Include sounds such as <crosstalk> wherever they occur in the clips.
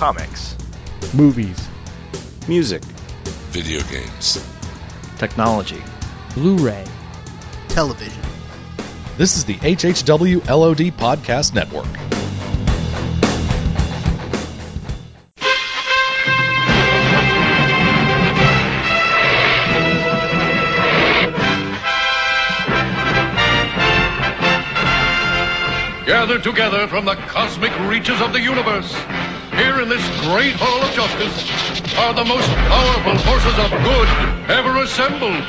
Comics. Movies. Music. Video games. Technology. Blu-ray. Television. This is the HHW LOD Podcast Network. Gathered together from the cosmic reaches of the universe, here in this great hall of justice, are the most powerful forces of good ever assembled.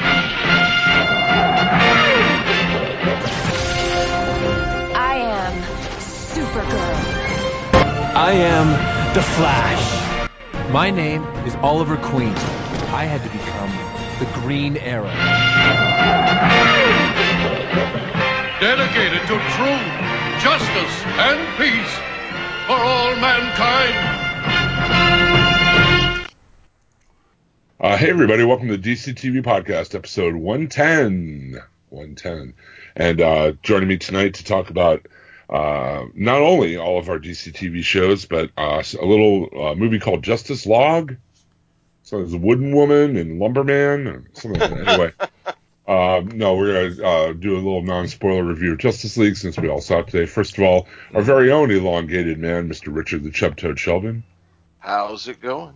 I am Supergirl. I am the Flash. My name is Oliver Queen. I had to become the Green Arrow. Dedicated to truth, justice, and peace for all mankind. Uh, hey, everybody, welcome to the DC TV Podcast, episode 110. 110. And uh, joining me tonight to talk about uh, not only all of our DC TV shows, but uh, a little uh, movie called Justice Log. So there's a Wooden Woman and Lumberman, or something like that. Anyway. <laughs> Uh, no, we're going to uh, do a little non-spoiler review of Justice League since we all saw it today. First of all, our very own elongated man, Mr. Richard the Chub Toad Shelvin. How's it going?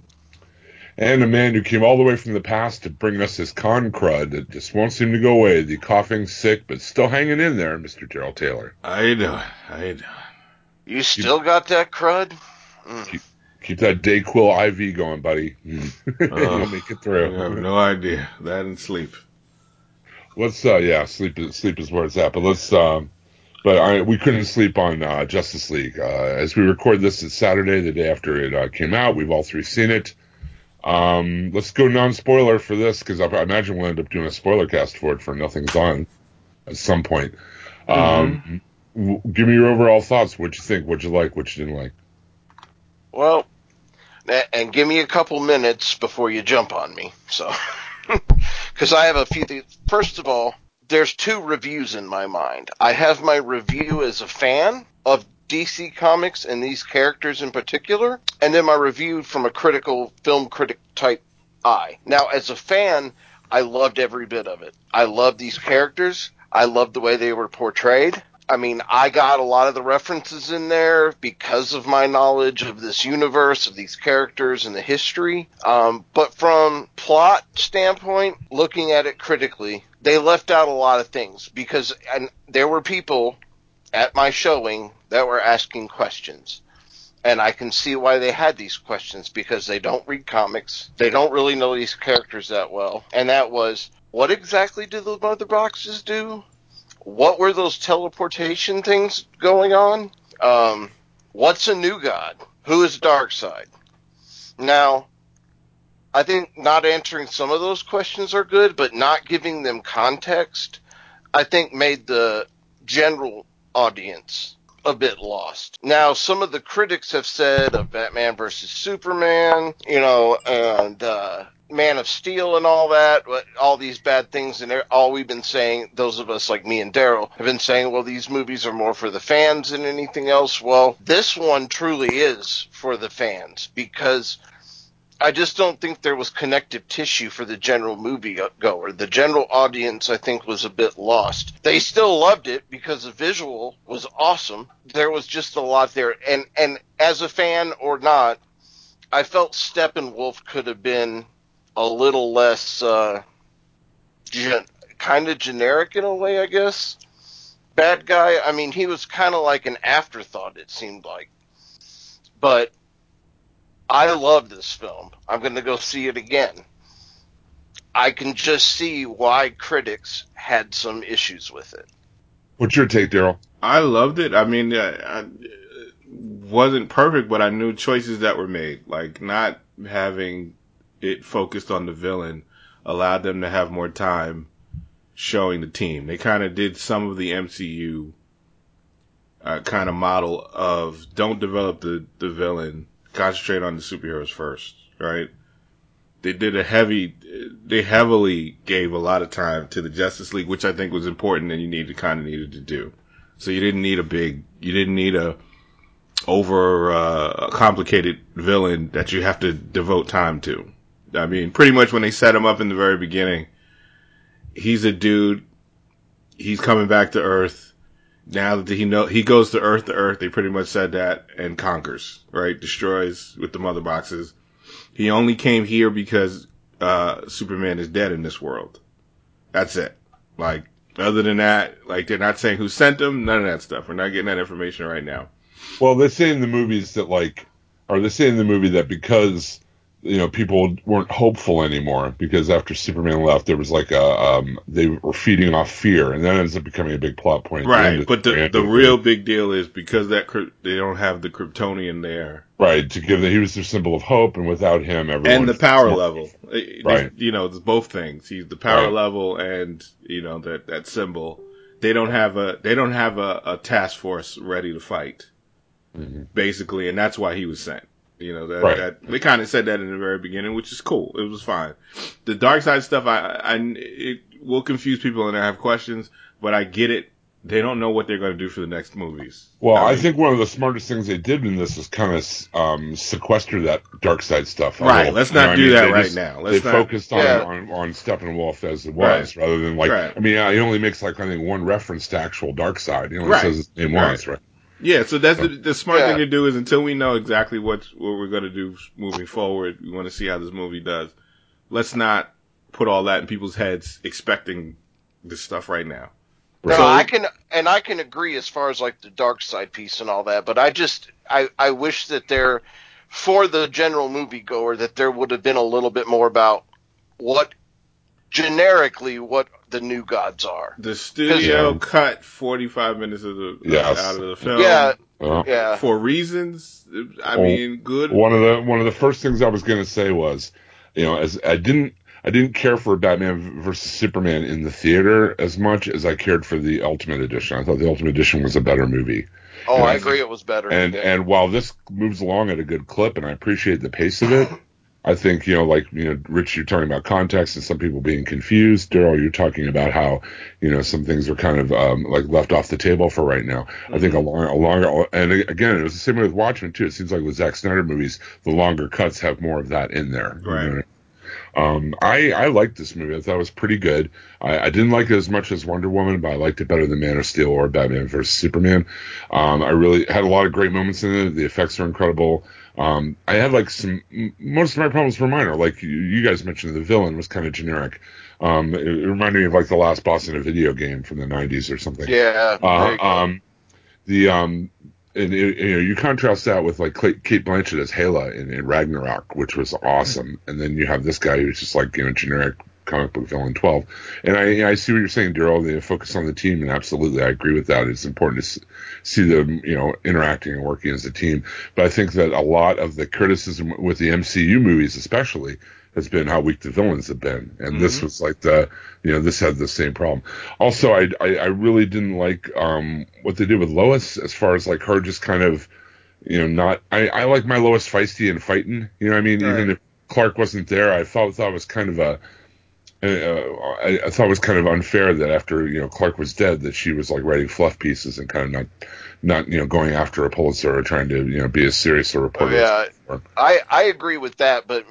And a man who came all the way from the past to bring us his con crud that just won't seem to go away. The coughing, sick, but still hanging in there, Mr. Gerald Taylor. How you doing? How you doing? You still got that crud? Mm. Keep, keep that Dayquil IV going, buddy. <laughs> You'll make it through. I have no idea. That and sleep. Let's, uh, yeah, sleep is, sleep is where it's at, but let's, um, but I, we couldn't sleep on uh, Justice League. Uh, as we record this, it's Saturday, the day after it uh, came out. We've all three seen it. Um, let's go non-spoiler for this because I, I imagine we'll end up doing a spoiler cast for it for Nothing's On at some point. Um, w- give me your overall thoughts. What you think? What you like? What you didn't like? Well, and give me a couple minutes before you jump on me. So, <laughs> <laughs> because I have a few things. First of all, there's two reviews in my mind. I have my review as a fan of DC Comics and these characters in particular, and then my review from a critical film critic type eye. Now, as a fan, I loved every bit of it. I loved these characters. I loved the way they were portrayed. I mean, I got a lot of the references in there because of my knowledge of this universe, of these characters, and the history. Um, but from plot standpoint, looking at it critically, they left out a lot of things because and there were people at my showing that were asking questions. And I can see why they had these questions because they don't read comics. They don't really know these characters that well. And that was, what exactly do the mother boxes do? What were those teleportation things going on? Um, what's a new god? Who is Darkseid? Now, I think not answering some of those questions are good, but not giving them context, I think made the general audience a bit lost. Now, some of the critics have said of Batman versus Superman, you know, and uh, Man of Steel and all that, all these bad things, and all we've been saying, those of us like me and Daryl, have been saying, well, these movies are more for the fans than anything else. Well, this one truly is for the fans because I just don't think there was connective tissue for the general movie goer. The general audience, I think, was a bit lost. They still loved it because the visual was awesome. There was just a lot there, and and as a fan or not, I felt Steppenwolf could have been a little less uh, gen- kind of generic in a way, I guess. Bad guy. I mean, he was kind of like an afterthought. It seemed like, but I love this film. I'm going to go see it again. I can just see why critics had some issues with it. What's your take, Daryl? I loved it. I mean, I, I wasn't perfect, but I knew choices that were made, like not having it focused on the villain allowed them to have more time showing the team. They kind of did some of the MCU uh, kind of model of don't develop the, the villain, concentrate on the superheroes first, right? They did a heavy, they heavily gave a lot of time to the Justice League, which I think was important and you needed, kind of needed to do. So you didn't need a big, you didn't need a over uh, complicated villain that you have to devote time to. I mean, pretty much when they set him up in the very beginning, he's a dude. He's coming back to Earth now that he know he goes to Earth to Earth. They pretty much said that and conquers, right? Destroys with the mother boxes. He only came here because uh, Superman is dead in this world. That's it. Like other than that, like they're not saying who sent him. None of that stuff. We're not getting that information right now. Well, they say in the movies that like, or they say in the movie that because you know people weren't hopeful anymore because after Superman left, there was like a um, they were feeding off fear, and that ends up becoming a big plot point. at the Right, but the the real big deal is because that they don't have the Kryptonian there right to give that he was their symbol of hope, and without him, everyone and the power level. Right. You know, it's both things. He's the power Right. level and you know that that symbol. They don't have a they don't have a, a task force ready to fight, Mhm. basically, and that's why he was sent. You know that, Right. that they kind of said that in the very beginning, which is cool. It was fine. The Darkseid stuff, I, I it will confuse people and I have questions, but I get it. They don't know what they're going to do for the next movies. Well, I mean, think one of the smartest things they did in this is kind of um, sequester that Darkseid stuff. Right, little. let's You know not what I do mean? that They right just- now. Let's they not- focused on, Yeah. on on Steppenwolf as it was, rather than like. Right. I mean, he only makes like I think one reference to actual Darkseid. He only Right. says his name Right. once, right? Yeah, so that's the, the smart Yeah. thing to do is until we know exactly what what we're going to do moving forward, we want to see how this movie does. Let's not put all that in people's heads expecting this stuff right now. No, So- I can, and I can agree as far as like the Darkseid piece and all that. But I just, I, I wish that there, for the general moviegoer, that there would have been a little bit more about what, generically, what the new gods are. The studio Yeah. cut 45 minutes of the Yes. out of the film Yeah, Uh, yeah, for reasons. I Well, mean, good. One of the one of the first things I was going to say was, you know, as I didn't I didn't care for Batman versus Superman in the theater as much as I cared for the Ultimate Edition. I thought the Ultimate Edition was a better movie. Oh, And I I agree. It was better. And and while this moves along at a good clip, and I appreciate the pace of it, I think you know, like you know, Rich, you're talking about context and some people being confused. Daryl, you're talking about how you know some things are kind of um, like left off the table for right now. I think a long, a longer, and again, it was the same way with Watchmen too. It seems like with Zack Snyder movies, the longer cuts have more of that in there. you Right. know? Um, I I liked this movie. I thought it was pretty good. I, I didn't like it as much as Wonder Woman, but I liked it better than Man of Steel or Batman vs Superman. Um, I really had a lot of great moments in it. The effects are incredible. Um, I had like some most of my problems were minor. Like you, guys mentioned, the villain was kind of generic. Um, it, it reminded me of like the last boss in a video game from the '90s or something. yeah, Uh, um, the um, and it, you know, you contrast that with like Cate Blanchett as Hela in, in Ragnarok, which was awesome, and then you have this guy who's just like you know generic comic book villain twelve. And I I see what you're saying, Daryl. They focus on the team, and absolutely, I agree with that. It's important to see them you know interacting and working as a team. But I think that a lot of the criticism with the MCU movies, especially. Has been how weak the villains have been, and this was like the, you know, this had the same problem. Also, I, I, I really didn't like um, what they did with Lois as far as like her just kind of, you know, not. I, I like my Lois feisty and fighting. You know, what I mean, even if Clark wasn't there, I thought thought it was kind of a. Uh, I, I thought it was kind of unfair that after you know Clark was dead, that she was like writing fluff pieces and kind of not, not you know going after a Pulitzer or trying to you know be as serious a reporter. Yeah, I, I agree with that, but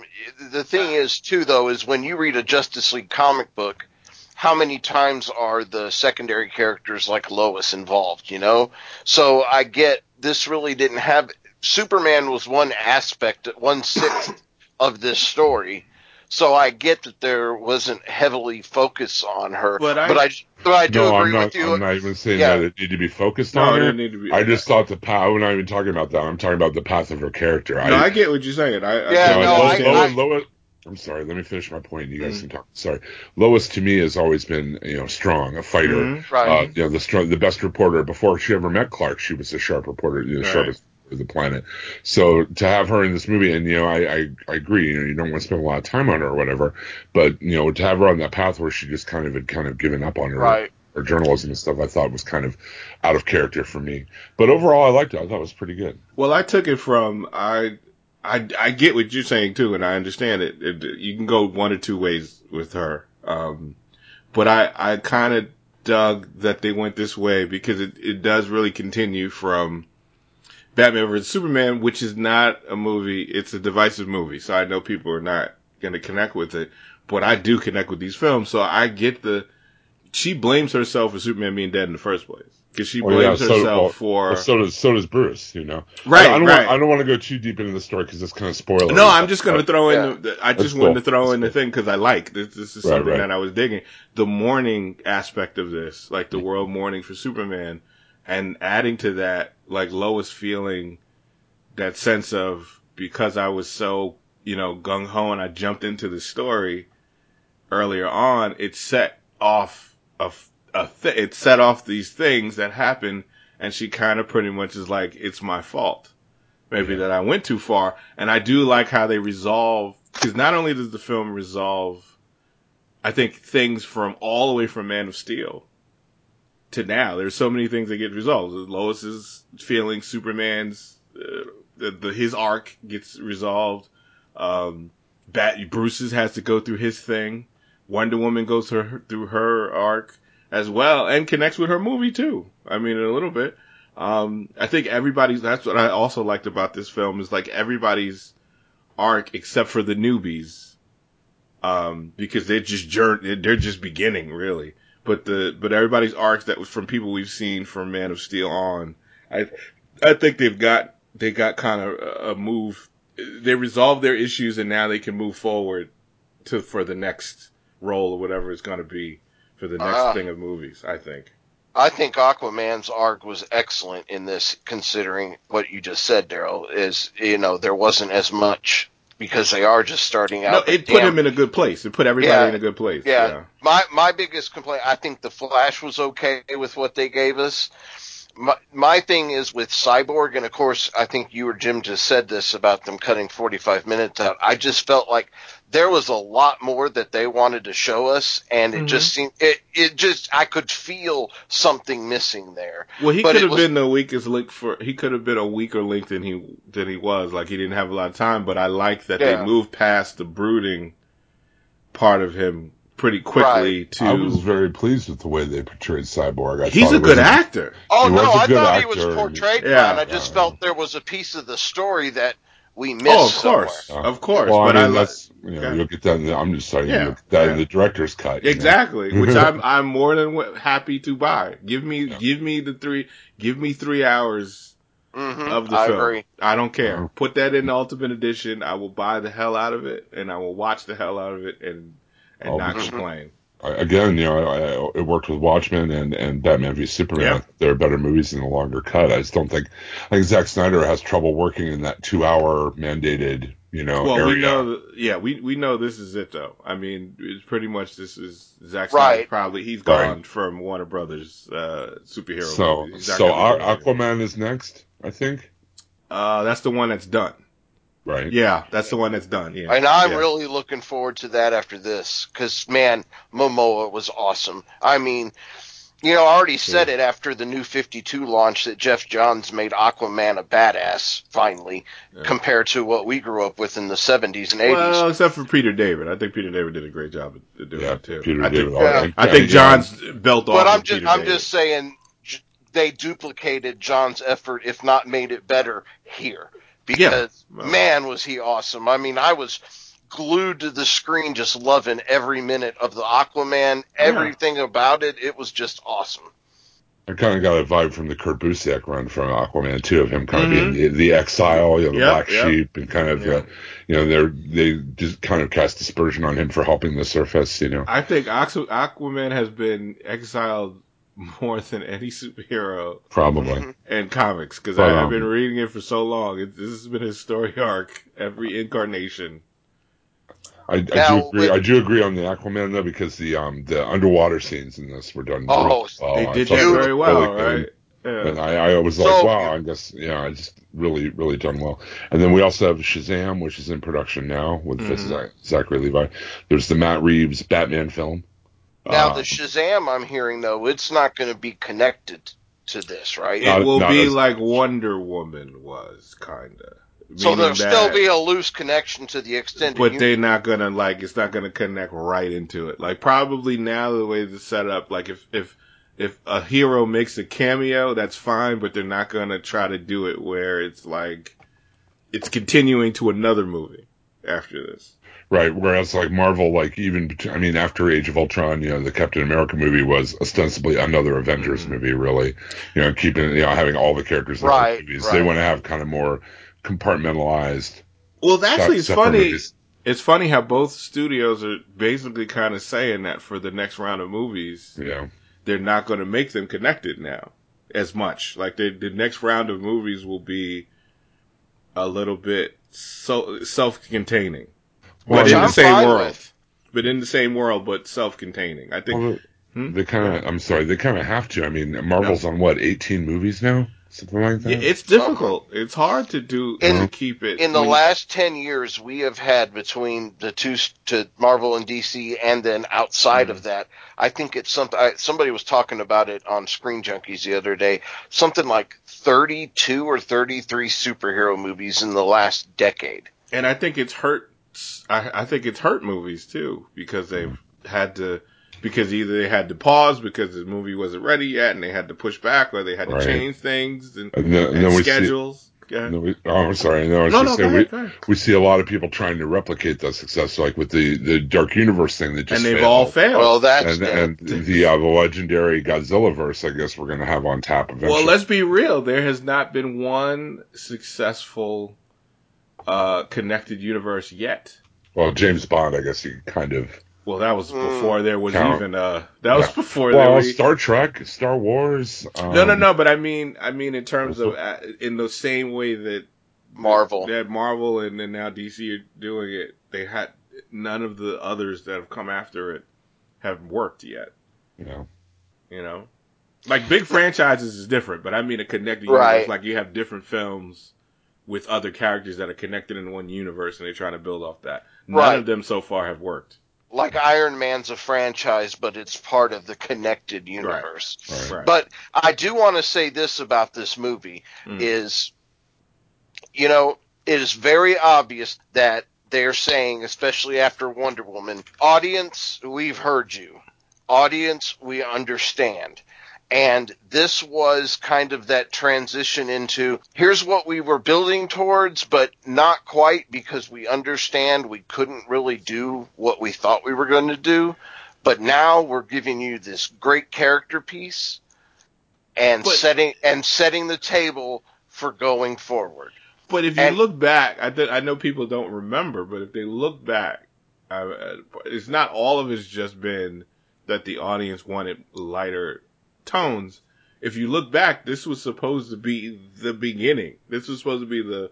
the thing is too though is when you read a Justice League comic book, how many times are the secondary characters like Lois involved, you know? So I get this really didn't have Superman was one aspect, one sixth <coughs> of this story. So I get that there wasn't heavily focus on her, But I- but I, but I do no, agree not, with you. I'm not even saying Yeah. that it needed to be focused No, on her. need to be. I just thought the path. We're not even talking about that. I'm talking about the path of her character. no, I get what you're saying. I, I Yeah, I no, I- understand. Lois, I- Lois, I'm sorry. Let me finish my point. You guys Mhm. can talk. Sorry, Lois to me has always been you know strong, a fighter. Mhm. Right. Uh, you know the strong, the best reporter. Before she ever met Clark, she was a sharp reporter, the Right. sharpest of the planet. So to have her in this movie, and you know, I, I I agree. You know, you don't want to spend a lot of time on her or whatever, but you know, to have her on that path where she just kind of had kind of given up on her Right. her journalism and stuff, I thought was kind of out of character for me. But overall, I liked it. I thought it was pretty good. Well, I took it from I, I, I get what you're saying too, and I understand it. it you can go one or two ways with her, um, but I, I kind of dug that they went this way because it, it does really continue from Batman vs Superman, which is not a movie. It's a divisive movie, so I know people are not going to connect with it. But I do connect with these films, so I get the. She blames herself for Superman being dead in the first place because she Well, yeah, blames so- herself well, for. Well, so does so does Bruce. You know, Right, I, I don't right. Want, I don't want to go too deep into the story because it's kind of spoiler. No, I'm just going to throw in. Yeah. The, I just That's wanted cool. to throw in the thing because I like this. This is Right, something right. that I was digging. The mourning aspect of this, like the world mourning for Superman, and adding to that, like Lois feeling that sense of because I was so you know gung ho and I jumped into the story earlier on, it set off a th- it set off these things that happen, and she kind of pretty much is like, it's my fault maybe that I went too far. And I do like how they resolve, because not only does the film resolve, I think things from all the way from Man of Steel to now, there's so many things that get resolved. Lois's feelings, Superman's, uh, the, the, his arc gets resolved. Um, Bat, Bruce's has to go through his thing. Wonder Woman goes through her, through her arc as well and connects with her movie too. I mean, a little bit. Um, I think everybody's, that's what I also liked about this film is like everybody's arc except for the newbies. Um, because they're just jour- they're just beginning really. But the, but everybody's arcs that was from people we've seen from Man of Steel on, I, I think they've got, they got kind of a move, they resolved their issues and now they can move forward to, for the next role or whatever it's going to be for the next Ah. thing of movies, I think. I think Aquaman's arc was excellent in this, considering what you just said, Daryl. Is you know there wasn't as much because they are just starting out. No, it put damn- him in a good place. It put everybody Yeah. in a good place. Yeah. Yeah. My my biggest complaint, I think the Flash was okay with what they gave us. My my thing is with Cyborg, and of course, I think you or Jim just said this about them cutting 45 minutes out. I just felt like there was a lot more that they wanted to show us, and it just mm-hmm. seemed it it just I could feel something missing there. Well, he But could it have was- been the weakest link for. He could have been a weaker link than he than he was. Like he didn't have a lot of time. But I like that Yeah. they moved past the brooding part of him pretty quickly Right. to. I was very pleased with the way they portrayed Cyborg. I he's a it was good actor. Oh no, was a I good thought he was portrayed Yeah. fine. I just Yeah. felt there was a piece of the story that we missed. Oh, of somewhere. course, Yeah. of course. Well, but I I, mean, li- that's you know, Yeah. you'll get that. In the, I'm just saying, Yeah. you'll that Yeah. in the director's cut. you know. Exactly, which I'm <laughs> I'm more than happy to buy. Give me give me the three give me three hours Mhm, of the I film. agree. I don't care. Yeah. Put that in the Ultimate Edition. I will buy the hell out of it, and I will watch the hell out of it, and and Oh, not mhm. complain. I- Again, you know, I, I, it worked with Watchmen and, and Batman v Superman. Yeah. They're better movies in the longer cut. I just don't think. I think Zack Snyder has trouble working in that two-hour mandated, you know, Well, area. we know, that, yeah, we we know this is it though. I mean, it's pretty much this is Zack Snyder. Right. Probably he's gone from Warner Brothers uh, superhero. so, movies. So gonna our, do anything. Aquaman is next, I think. Uh, that's the one that's done. Right. Yeah, that's the one that's done. Yeah, And I'm yeah. really looking forward to that after this, because man, Momoa was awesome. I mean, you know, I already said it after the new 52 launch that Geoff Johns made Aquaman a badass finally, compared to what we grew up with in the 70s and 80s. Well, except for Peter David, I think Peter David did a great job at doing Yeah, that too. Peter I David. think, Yeah. I think John's belt off. but I'm just, Peter I'm David. just saying, they duplicated John's effort, if not made it better here, because Well- man, was he awesome. I mean, I was glued to the screen, just loving every minute of the Aquaman, everything about it. It was just awesome. I kind of got a vibe from the Kurt Busiek run from Aquaman too, of him kind of Mhm. being the, the exile, you know, the Yep, black yep. sheep, and kind of, Yeah. uh, you know, they're they just kind of cast dispersion on him for helping the surface, you know. I think Aqu- Aquaman has been exiled <laughs> more than any superhero Probably. Mm-hmm. in comics because But, I've been reading it for so long. It, this has been his story <laughs> arc every incarnation. I, I Now, do agree. with- I do agree on the Aquaman though because the um the underwater scenes in this were done. Oh, really well. they I did thought that very well, really right? Yeah. And I, I was like, So wow, I good. guess, yeah, I just really, really done well. And then we also have Shazam, which is in production now with Mhm. Zachary Levi. There's the Matt Reeves Batman film. Now, Uh, the Shazam I'm hearing, though, it's not going to be connected to this, right? It Not- will not be as- like Wonder Woman was, kinda. so there'll still be a loose connection to the extended but universe. they're not gonna like it's not gonna connect right into it. Like probably now the way it's set up, like if if if a hero makes a cameo, that's fine, but they're not gonna try to do it where it's like it's continuing to another movie after this. Right. Whereas like Marvel, like even I mean, after Age of Ultron, you know, the Captain America movie was ostensibly another Avengers Mm-hmm. movie, really. You know, keeping you know having all the characters in Right, the movies. right. They want to have kind of more compartmentalized. Well, actually, it's funny. movies. It's funny how both studios are basically kind of saying that for the next round of movies, Yeah. they're not going to make them connected now as much. Like the the next round of movies will be a little bit so self-containing, Well, but in the I'm same world. with. But in the same world, but self-containing. I think. Well, Hmm? they kind of. I'm sorry. They kind of have to. I mean, Marvel's on what 18 movies now, something like that. Yeah, it's difficult. It's hard to do In- to keep it In the when- last 10 years, we have had between the two, to Marvel and DC, and then outside of that, I think it's something, I, somebody was talking about it on Screen Junkies the other day, something like 32 or 33 superhero movies in the last decade. and I think it's hurt. I, I think it's hurt movies too because they've had to because either they had to pause because the movie wasn't ready yet and they had to push back or they had to Right. change things and, And then, and and then we see. schedules. No, we, oh, I'm sorry. No, I was No, just no, saying, go we, ahead, go ahead. we see a lot of people trying to replicate that success, like with the, the Dark Universe thing that just and they've failed. all failed. Well, that's and, the- and the uh, the legendary Godzilla verse, I guess we're going to have on tap eventually. well, let's be real. There has not been one successful uh, connected universe yet. Well, James Bond, I guess he kind of. Well, that was Mm. before there was Count. even uh that was Yeah. before there Well, was Star Trek, Star Wars. Um, No, no, no, but I mean I mean in terms of uh, in the same way that Marvel. that Marvel and then now DC are doing it, they had none of the others that have come after it have worked yet, You know, you know? Like big franchises is different, but I mean a connected Right. universe like you have different films with other characters that are connected in one universe and they're trying to build off that. None Right. of them so far have worked. Like Iron Man's a franchise, but it's part of the connected universe. right. Right. But I do want to say this about this movie Mm. is, you know, it is very obvious that they're saying, especially after Wonder Woman, audience, we've heard you. Audience, we understand. And this was kind of that transition into here's what we were building towards, but not quite because we understand we couldn't really do what we thought we were going to do. But now we're giving you this great character piece and But- setting and setting the table for going forward. But if you And- look back, I th- I know people don't remember, but if they look back, uh, it's not all of it's just been that the audience wanted lighter tones. If you look back, this was supposed to be the beginning. This was supposed to be the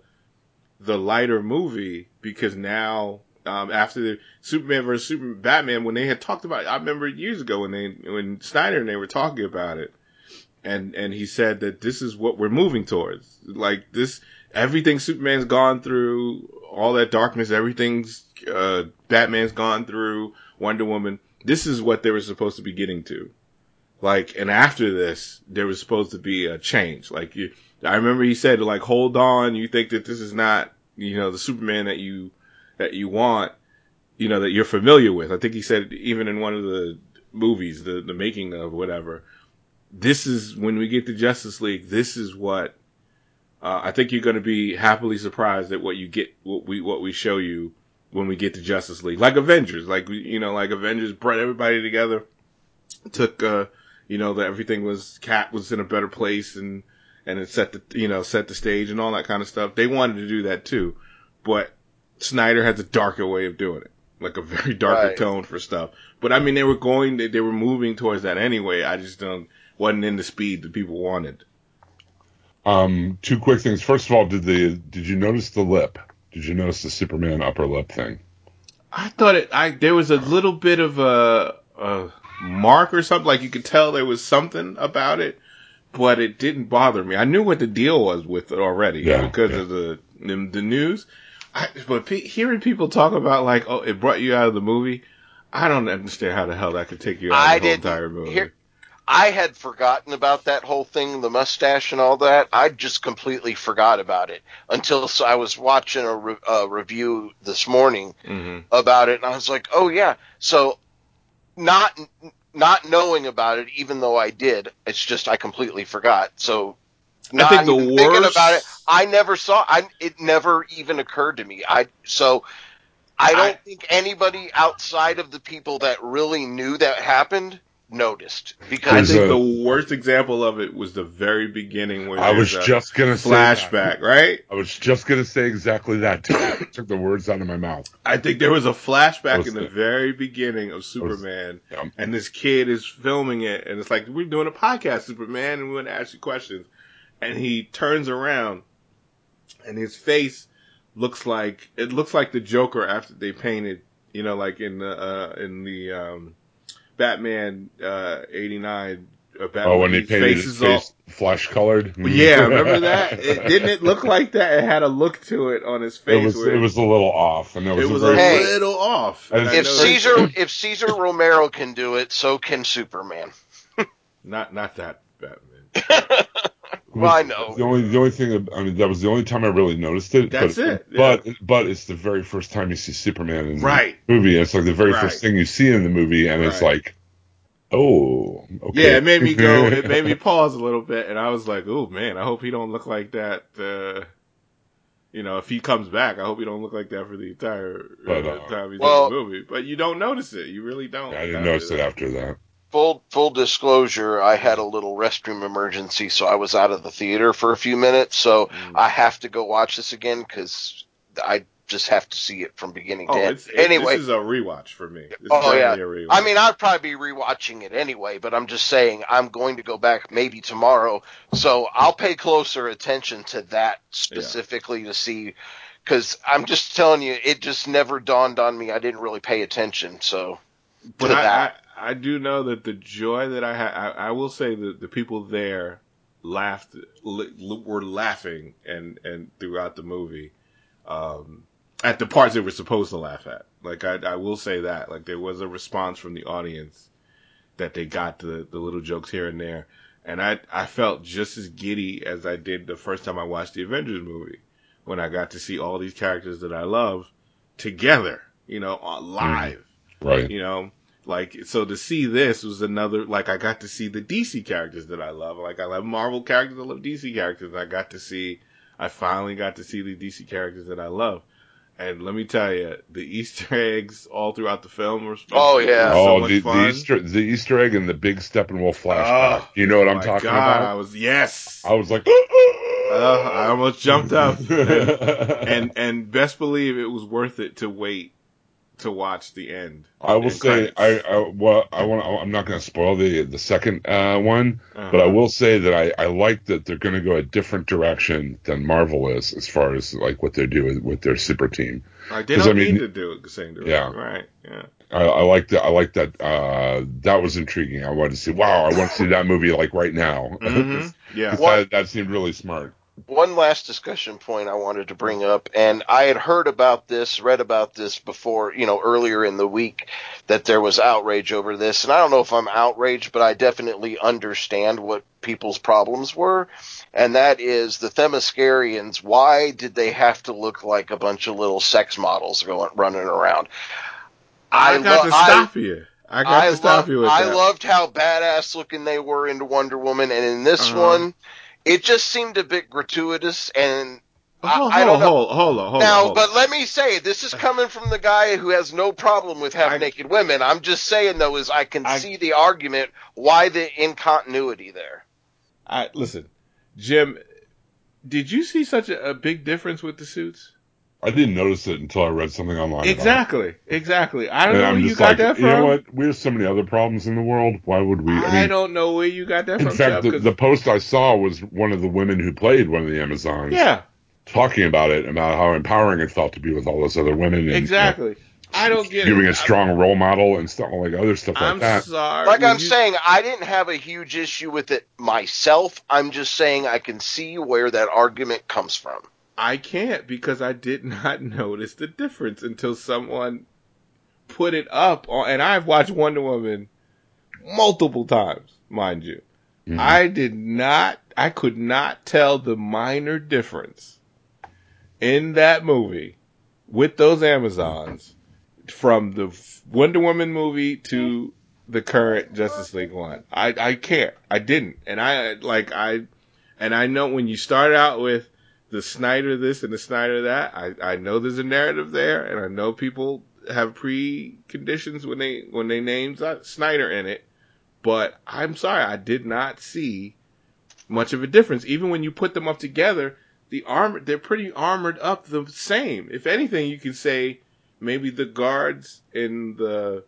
the lighter movie because now um, after the Superman versus Super Batman, when they had talked about, it, I remember years ago when they when Snyder and they were talking about it, and and he said that this is what we're moving towards. Like this, everything Superman's gone through, all that darkness, everything's uh, Batman's gone through, Wonder Woman. This is what they were supposed to be getting to. Like, and after this, there was supposed to be a change. Like, you, I remember he said, like, hold on, you think that this is not, you know, the Superman that you that you want, you know, that you're familiar with. I think he said even in one of the movies, the the making of whatever. This is when we get to Justice League. This is what uh, I think you're going to be happily surprised at what you get, what we what we show you when we get to Justice League, like Avengers, like you know, like Avengers brought everybody together, took uh, you know, that everything was Cat was in a better place and and it set the you know set the stage and all that kind of stuff. They wanted to do that too, but Snyder has a darker way of doing it, like a very darker Right. tone for stuff. But I mean, they were going, they, they were moving towards that anyway. I just don't wasn't in the speed that people wanted. Um, two quick things. First of all, did the did you notice the lip? Did you notice the Superman upper lip thing? I thought it. I there was a little bit of a, a mark or something. Like you could tell there was something about it, but it didn't bother me. I knew what the deal was with it already Yeah, because yeah. of the the, the news. I, but pe- hearing people talk about like, oh, it brought you out of the movie. I don't understand how the hell that could take you out I of the didn't entire movie. hear- I had forgotten about that whole thing, the mustache and all that. I just completely forgot about it until so I was watching a, re- a review this morning hmm about it, and I was like, "Oh yeah." So, not not knowing about it, even though I did. It's just I completely forgot. So I think the even thinking worst- about it, I never saw. I it never even occurred to me. I so I don't I- think anybody outside of the people that really knew that happened noticed because I think a- the worst example of it was the very beginning where I was a just gonna say flashback, right? I was just gonna say exactly that. <coughs> Took the words out of my mouth. I think there was a flashback Was in the it? very beginning of Superman, Yeah. and this kid is filming it, and it's like we're doing a podcast, Superman, and we want to ask you questions, and he turns around, and his face looks like it looks like the Joker after they painted, you know, like in the uh, in the um, Batman uh, eighty nine. Uh, Batman, Oh, when he painted face his is all- face flesh colored. Well, yeah, <laughs> remember that? It, didn't it look like that? It had a look to it on his face. It was where it was a little off, and there was, it was a a very Hey. little off. And And if noticed- Caesar if Cesar Romero can do it, so can Superman. not not that Batman. <laughs> Well, I know. The only the only thing that- I mean that was the only time I really noticed it. That's but, it, yeah. But but it's the very first time you see Superman in Right. the movie. And it's like the very Right. first thing you see in the movie, and it's like, oh, okay. Yeah, it made me go. <laughs> It made me pause a little bit, and I was like, "Oh man, I hope he don't look like that." Uh, you know, if he comes back, I hope he don't look like that for the entire But, uh, uh, time he's well- in the movie. But you don't notice it. You really don't. I didn't notice it after that. Full full disclosure, I had a little restroom emergency, so I was out of the theater for a few minutes. So Mm. I have to go watch this again because I just have to see it from beginning Oh, to end. it, anyway, this is a rewatch for me. This Oh, yeah. definitely a rewatch. I mean, I'd probably be rewatching it anyway, but I'm just saying I'm going to go back maybe tomorrow, so I'll pay closer attention to that specifically to see. Because I'm just telling you, it just never dawned on me. I didn't really pay attention, so but to I, that. I, I do know that the joy that I had, I, I will say that the people there laughed, li, were laughing, and and throughout the movie, um, at the parts they were supposed to laugh at. Like I, I will say that, like there was a response from the audience that they got the the little jokes here and there, and I I felt just as giddy as I did the first time I watched the Avengers movie when I got to see all these characters that I love together, you know, live Right. you know like so to see this was another like i got to see the dc characters that i love like i love marvel characters i love dc characters i got to see i finally got to see the dc characters that i love and let me tell you the easter <laughs> eggs all throughout the film were Oh, yeah. were so oh, much the, fun. the Easter the Easter egg and the big Steppenwolf flashback. Oh, you know what I'm My talking God, I was yes I was like, uh, i almost jumped up and, <laughs> and and best believe it was worth it to wait to watch the end I will say, credits. I, I well, I want. I'm not going to spoil the the second uh, one, but I Uh-huh. will say that I, I like that they're going to go a different direction than Marvel is as far as like what they do with, with their super team. they 'cause, don't I mean- need to do it the same direction Yeah. right yeah I, I like that. I like that. Uh, that was intriguing. I wanted to see. Wow, I want to see that movie like right now. <laughs> Mhm. yeah that, that seemed really smart. One last discussion point I wanted to bring up, and I had heard about this, read about this before, you know, earlier in the week that there was outrage over this, and I don't know if I'm outraged, but I definitely understand what people's problems were, and that is the Themyscirians. Why did they have to look like a bunch of little sex models going running around? I, got lo- to stop you. I got I to stop loved, you I that. loved how badass looking they were in Wonder Woman, and in this Uh-huh. one, it just seemed a bit gratuitous. And hold, I, I don't know. hold, hold on, hold now, on. hold but on. let me say, this is coming from the guy who has no problem with half naked women. I'm just saying, though, is I can I- see the argument why the incontinuity there. I, listen, Jim, did you see such a, a big difference with the suits? I didn't notice it until I read something online. about it. Exactly, exactly. I don't And know I'm where you got like, that from. you know what? We have so many other problems in the world. Why would we? I, I mean, don't know where you got that in from. fact, Chuck, the, 'cause- the post I saw was one of the women who played one of the Amazons. yeah, talking about it, about how empowering it felt to be with all those other women. And, exactly. Uh, I don't You get know, giving it. a strong role model and stuff like other stuff I'm, like that. sorry. Like when I'm you- saying, I didn't have a huge issue with it myself. I'm just saying I can see where that argument comes from. I can't because I did <laughs> not notice the difference until someone put it up on, and I've watched Wonder Woman multiple times, mind you. Mhm. I did not, I could not tell the minor difference in that movie with those Amazons from the Wonder Woman movie to the current Justice League one. I I can't. I didn't, and I like I, and I know when you start out with the Snyder this and the Snyder that, I I know there's a narrative there, and I know people have preconditions when they when they name Snyder in it, but I'm sorry, I did not see much of a difference. Even when you put them up together, the armor they're pretty armored up the same. If anything, you could say maybe the guards in the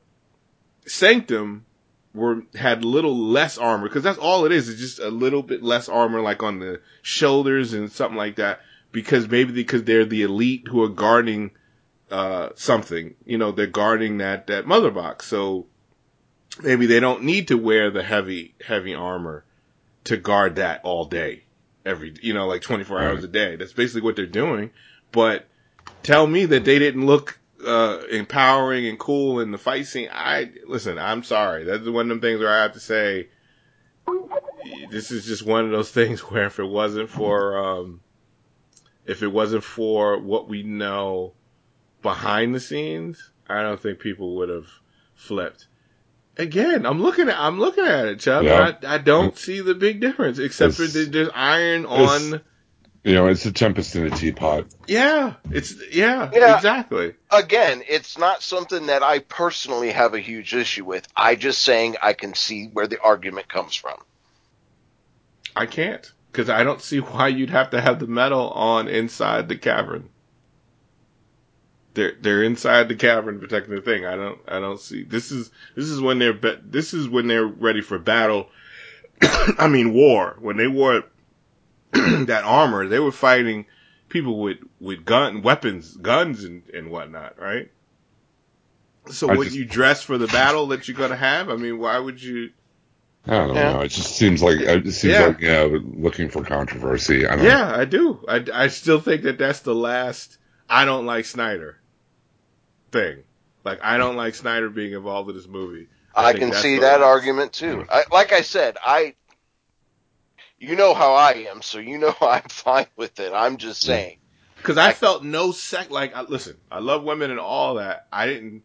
Sanctum were had little less armor because that's all it is. It's just a little bit less armor, like on the shoulders and something like that. Because maybe because they're the elite who are guarding uh, something, you know, they're guarding that that mother box. So maybe they don't need to wear the heavy heavy armor to guard that all day, every you know, like 24 hours a day. That's basically what they're doing. But tell me that they didn't look uh, empowering and cool in the fight scene. I listen. I'm sorry. That's one of them things where I have to say, this is just one of those <laughs> things where if it wasn't for, um, if it wasn't for what we know behind the scenes, I don't think people would have flipped. Again, I'm looking at I'm looking at it, Chubb. Yeah. I, I don't see the big difference except for It's- the, there's iron on. You know, it's a tempest in a teapot. Yeah, it's yeah, Yeah. exactly. Again, it's not something that I personally have a huge issue with. I just saying I can see where the argument comes from. I can't because I don't see why you'd have to have the metal on inside the cavern. They're they're inside the cavern protecting the thing. I don't I don't see this is this is when they're be, this is when they're ready for battle. <coughs> I mean war. When they wore <clears throat> that armor, they were fighting people with with gun weapons, guns and and whatnot, right? So I would just- you dress for the battle that you're gonna have? I mean, why would you? I don't Yeah. know. It just seems like it seems Yeah. like yeah, looking for controversy. I don't Yeah, I do. I, I still think that that's the last I don't like Snyder thing. Like, I don't like Snyder being involved in this movie. I, think can see that last- argument too. Hmm. I, like I said, I, you know how I am, so you know <laughs> I'm fine with it. I'm just saying. Because I, I- felt no sec. Like, I, listen, I love women and all that. I didn't.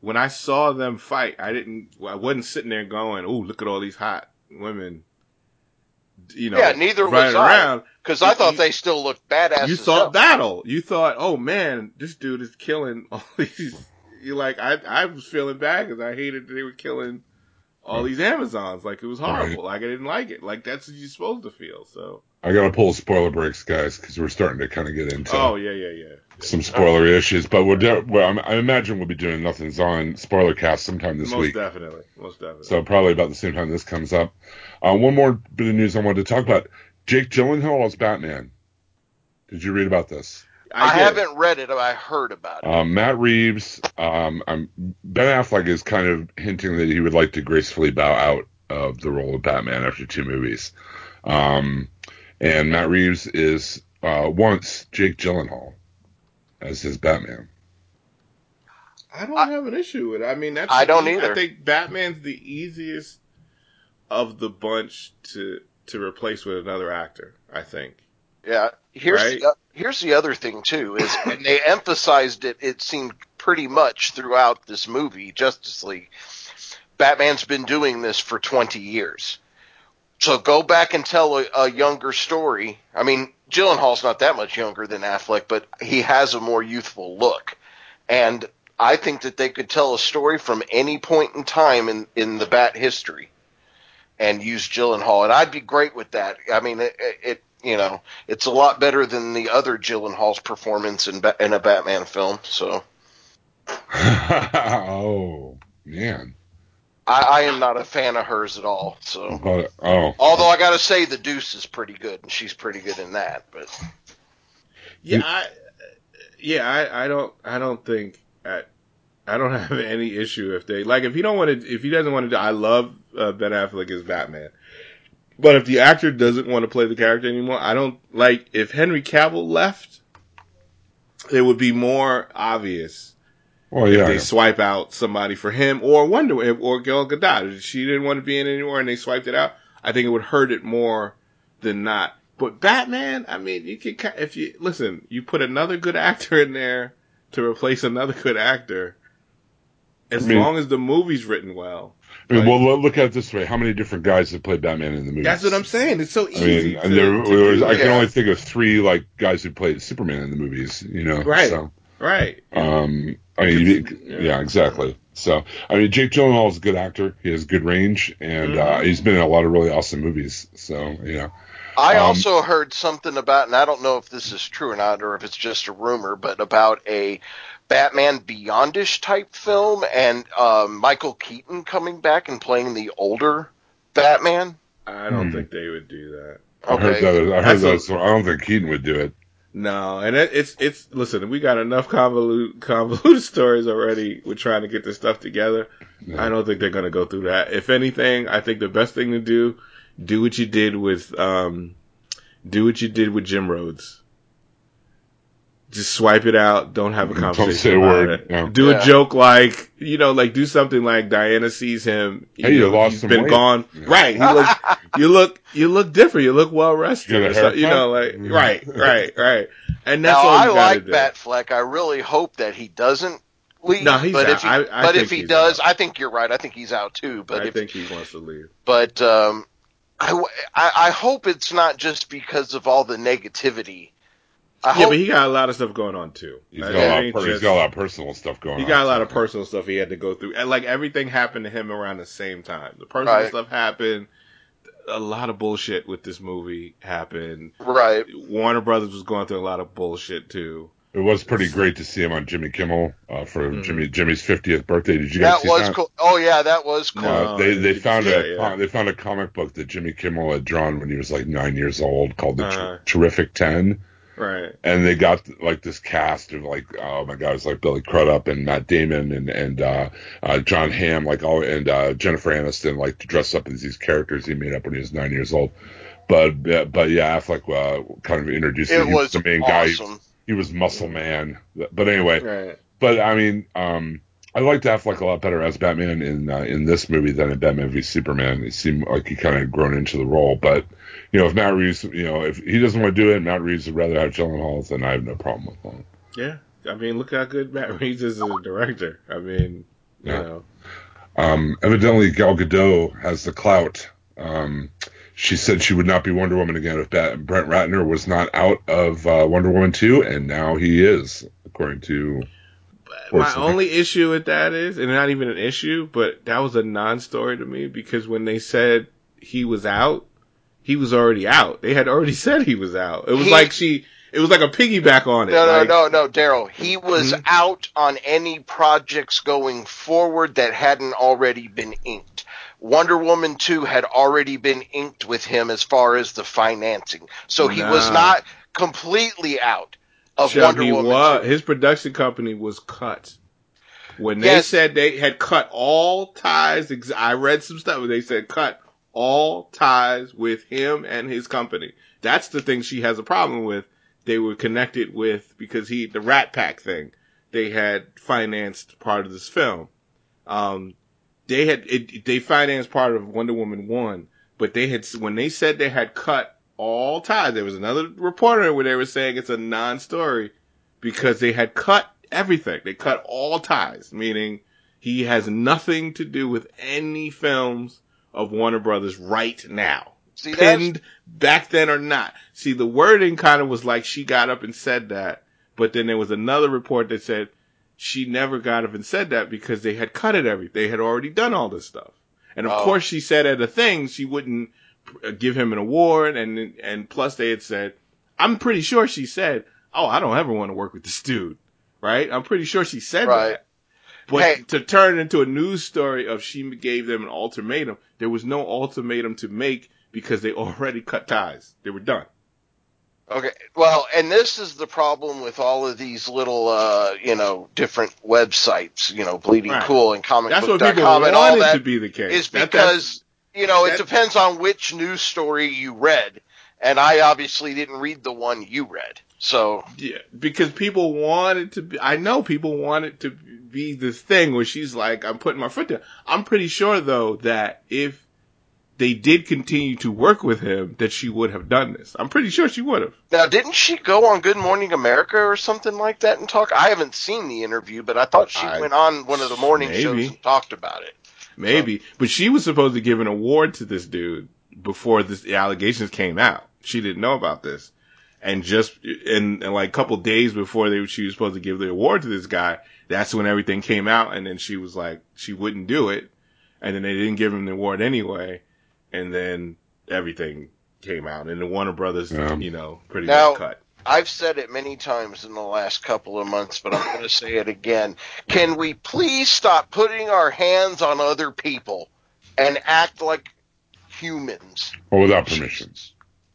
When I saw them fight, I didn't. I wasn't sitting there going, "Oh, look at all these hot women." You know, Yeah, neither was running I. around. Because I thought You- they still looked badass. you as thought hell. battle. You thought, oh man, this dude is killing <laughs> all these. You like, I I was feeling bad because I hated that they were killing all these Amazons. Like it was horrible. Like I didn't like it. Like that's what you're supposed to feel. So. I gotta pull spoiler breaks, guys, because we're starting to kind of get into Oh yeah, yeah, yeah. some spoiler issues. But we're de- well, I'm- I imagine we'll be doing nothing's on spoiler cast sometime this Most week. definitely. Most definitely. So probably about the same time this comes up. Uh, one more bit of news I wanted to talk about: Jake Gyllenhaal as Batman. Did you read about this? I, did. haven't read it, but I heard about it. Um, Matt Reeves, um, um, Ben Affleck is kind of hinting that he would like to gracefully bow out of the role of Batman after two movies. Um, and Matt Reeves is uh, wants Jake Gyllenhaal as his Batman. I don't have an issue with it. I mean, that's I don't the- either. I think Batman's the easiest of the bunch to to replace with another actor. I think. Yeah. Here's Right. the, here's the other thing too is, <coughs> and they emphasized it. It seemed pretty much throughout this movie, Justice League. Batman's been doing this for 20 years. So go back and tell a, a younger story. I mean, Gyllenhaal's not that much younger than Affleck, but he has a more youthful look. And I think that they could tell a story from any point in time in, in the Bat history and use Gyllenhaal. And I'd be great with that. I mean, it, it you know, it's a lot better than the other Gyllenhaal's performance in, Ba- in a Batman film. So <laughs> oh man, I, I am not a fan of hers at all. So but oh, although I got to say the Deuce is pretty good and she's pretty good in that, but Yeah, I, yeah, I, I don't, I don't think, I, I don't <laughs> have any issue if they like if he don't want to, if he doesn't want to. I love uh, Ben Affleck as Batman, but if the actor doesn't want to play the character anymore, I don't like. If Henry Cavill left, it would be more obvious oh, if yeah, they swipe out somebody for him or Wonder Woman or Gal Gadot. If she didn't want to be in anymore and they swiped it out, I think it would hurt it more than not. But Batman, I mean, you can if you listen, you put another good actor in there to replace another good actor. As I mean- long as the movie's written well, I mean, well, look- look at it this way: how many different guys have played Batman in the movie? That's what I'm saying. It's so I easy. mean, to, and there, to was, I can only think of three like guys who played Superman in the movies. You know, Right. So, right. um, I mean, yeah. yeah. exactly. So, I mean, Jake Gyllenhaal is a good actor. He has good range, and uh, Mhm. he's been in a lot of really awesome movies. So, you know, I Um, also heard something about, and I don't know if this is true or not, or if it's just a rumor, but about a Batman Beyondish type film and um, Michael Keaton coming back and playing the older Batman. I don't Hmm. think they would do that. I heard that. I heard That's a- that. So I don't think Keaton would do it. No, and it, it's it's listen. We got enough convoluted <laughs> convoluted stories already. We're trying to get this stuff together. Yeah. I don't think they're gonna go through that. If anything, I think the best thing to do, do what you did with um, do what you did with Jim Rhodes. Just swipe it out. Don't have a Don't conversation say a about word, it. yeah. Do Yeah. a joke like you know, like do something like Diana sees him. Hey, you know, lost he's some been weight. gone. Yeah. Right. He look. <laughs> you look. You look different. You look well rested. You got a or something, you know, like Mm. right, right, right. And that's now all I you gotta like do. Batfleck. I really hope that he doesn't leave. No, he's but out. if he, I- I but if he does, out. I think you're right. I think he's out too. But I if think he wants to leave. but um, I, w- I- I hope it's not just because of all the negativity. I yeah, hope, but he got a lot of stuff going on too. He's That got, a lot, ain't of, per- he's got a lot of personal stuff going on. He on. got a lot of personal stuff he had to go through, and like everything happened to him around the same time. The personal Right. stuff happened. A lot of bullshit with this movie happened. right. Warner Brothers was going through a lot of bullshit too. It was pretty great to see him on Jimmy Kimmel uh, for Mhm. Jimmy Jimmy's 50th birthday. Did you guys That see was that? cool. Oh yeah, that was cool. Uh, No, they they found see a yeah. they found a comic book that Jimmy Kimmel had drawn when he was like nine years old called the Uh-huh. Terrific Ten, Right. and they got like this cast of like oh my god, it's like Billy Crudup and Matt Damon and and uh, uh, Jon Hamm like all and uh, Jennifer Aniston like to dress up as these characters he made up when he was nine years old. But but yeah, Affleck uh, kind of introduced It him. He was the main guy. He was- awesome. He was Muscle Man. But anyway, Right. but I mean, um, I liked Affleck a lot better as Batman in uh, in this movie than in Batman v Superman. It seemed like he kind of grown into the role. But you know, if Matt Reeves, you know, if he doesn't want to do it, Matt Reeves would rather have Gyllenhaal, then I have no problem with that. Yeah. I mean, look how good Matt Reeves is as a director. I mean, you Yeah. know. Um, evidently, Gal Gadot has the clout. Um, she said she would not be Wonder Woman again if Bat- Brett Ratner was not out of uh, Wonder Woman 2, and now he is, according to. My only issue with that is, and not even an issue, but that was a non-story to me because when they said he was out, he was already out. They had already <laughs> said he was out. It was He- like she, it was like a piggyback on it. No, no, like, no, no, Daryl. He was Mhm. out on any projects going forward that hadn't already been inked. Wonder Woman 2 had already been inked with him as far as the financing. So he was not completely out of Chuck, Wonder Woman was, his production company was cut. When they Yes. said they had cut all ties, I read some stuff where they said cut all ties with him and his company. That's the thing she has a problem with. They were connected with because he the RatPac thing. They had financed part of this film. Um, they had it, they financed part of Wonder Woman one, but they had when they said they had cut all ties. There was another reporter where they were saying it's a non-story because they had cut everything. They cut all ties, meaning he has nothing to do with any films of Warner Brothers right now. See, Pinned back then or not. See, the wording kind of was like she got up and said that, but then there was another report that said she never got up and said that because they had cut it every. They had already done all this stuff. And of Oh. course she said at a thing she wouldn't give him an award and and plus they had said I'm pretty sure she said, "Oh, I don't ever want to work with this dude." Right? I'm pretty sure she said Right. that. But Hey. to turn it into a news story of she gave them an ultimatum, there was no ultimatum to make because they <laughs> already cut ties. They were done. Okay. Well, and this is the problem with all of these little, uh, you know, different websites, you know, Bleeding Right. Cool and That's what people comicbook.com and all that to be the case. is That- because, you know, it depends on which news story you read. And I obviously didn't read the one you read. So, Yeah, because people wanted to be. I know people wanted to be this thing where she's like, "I'm putting my foot down." I'm pretty sure though that if they did continue to work with him, that she would have done this. I'm pretty sure she would have. now didn't she go on Good Morning America or something like that and talk? I haven't seen the interview, but I thought she I- went on one of the morning maybe. shows and talked about it. Maybe. Oh. But she was supposed to give an award to this dude before this the allegations came out. She didn't know about this, and just and, and like a couple days before they she was supposed to give the award to this guy, that's when everything came out, and then she was like she wouldn't do it, and then they didn't give him the award anyway, and then everything came out, and the Warner Brothers, Yeah. you know, pretty Now- much cut. I've said it many times in the last couple of months, but I'm going to say it again. Can we please stop putting our hands on other people and act like humans? Well, without permission.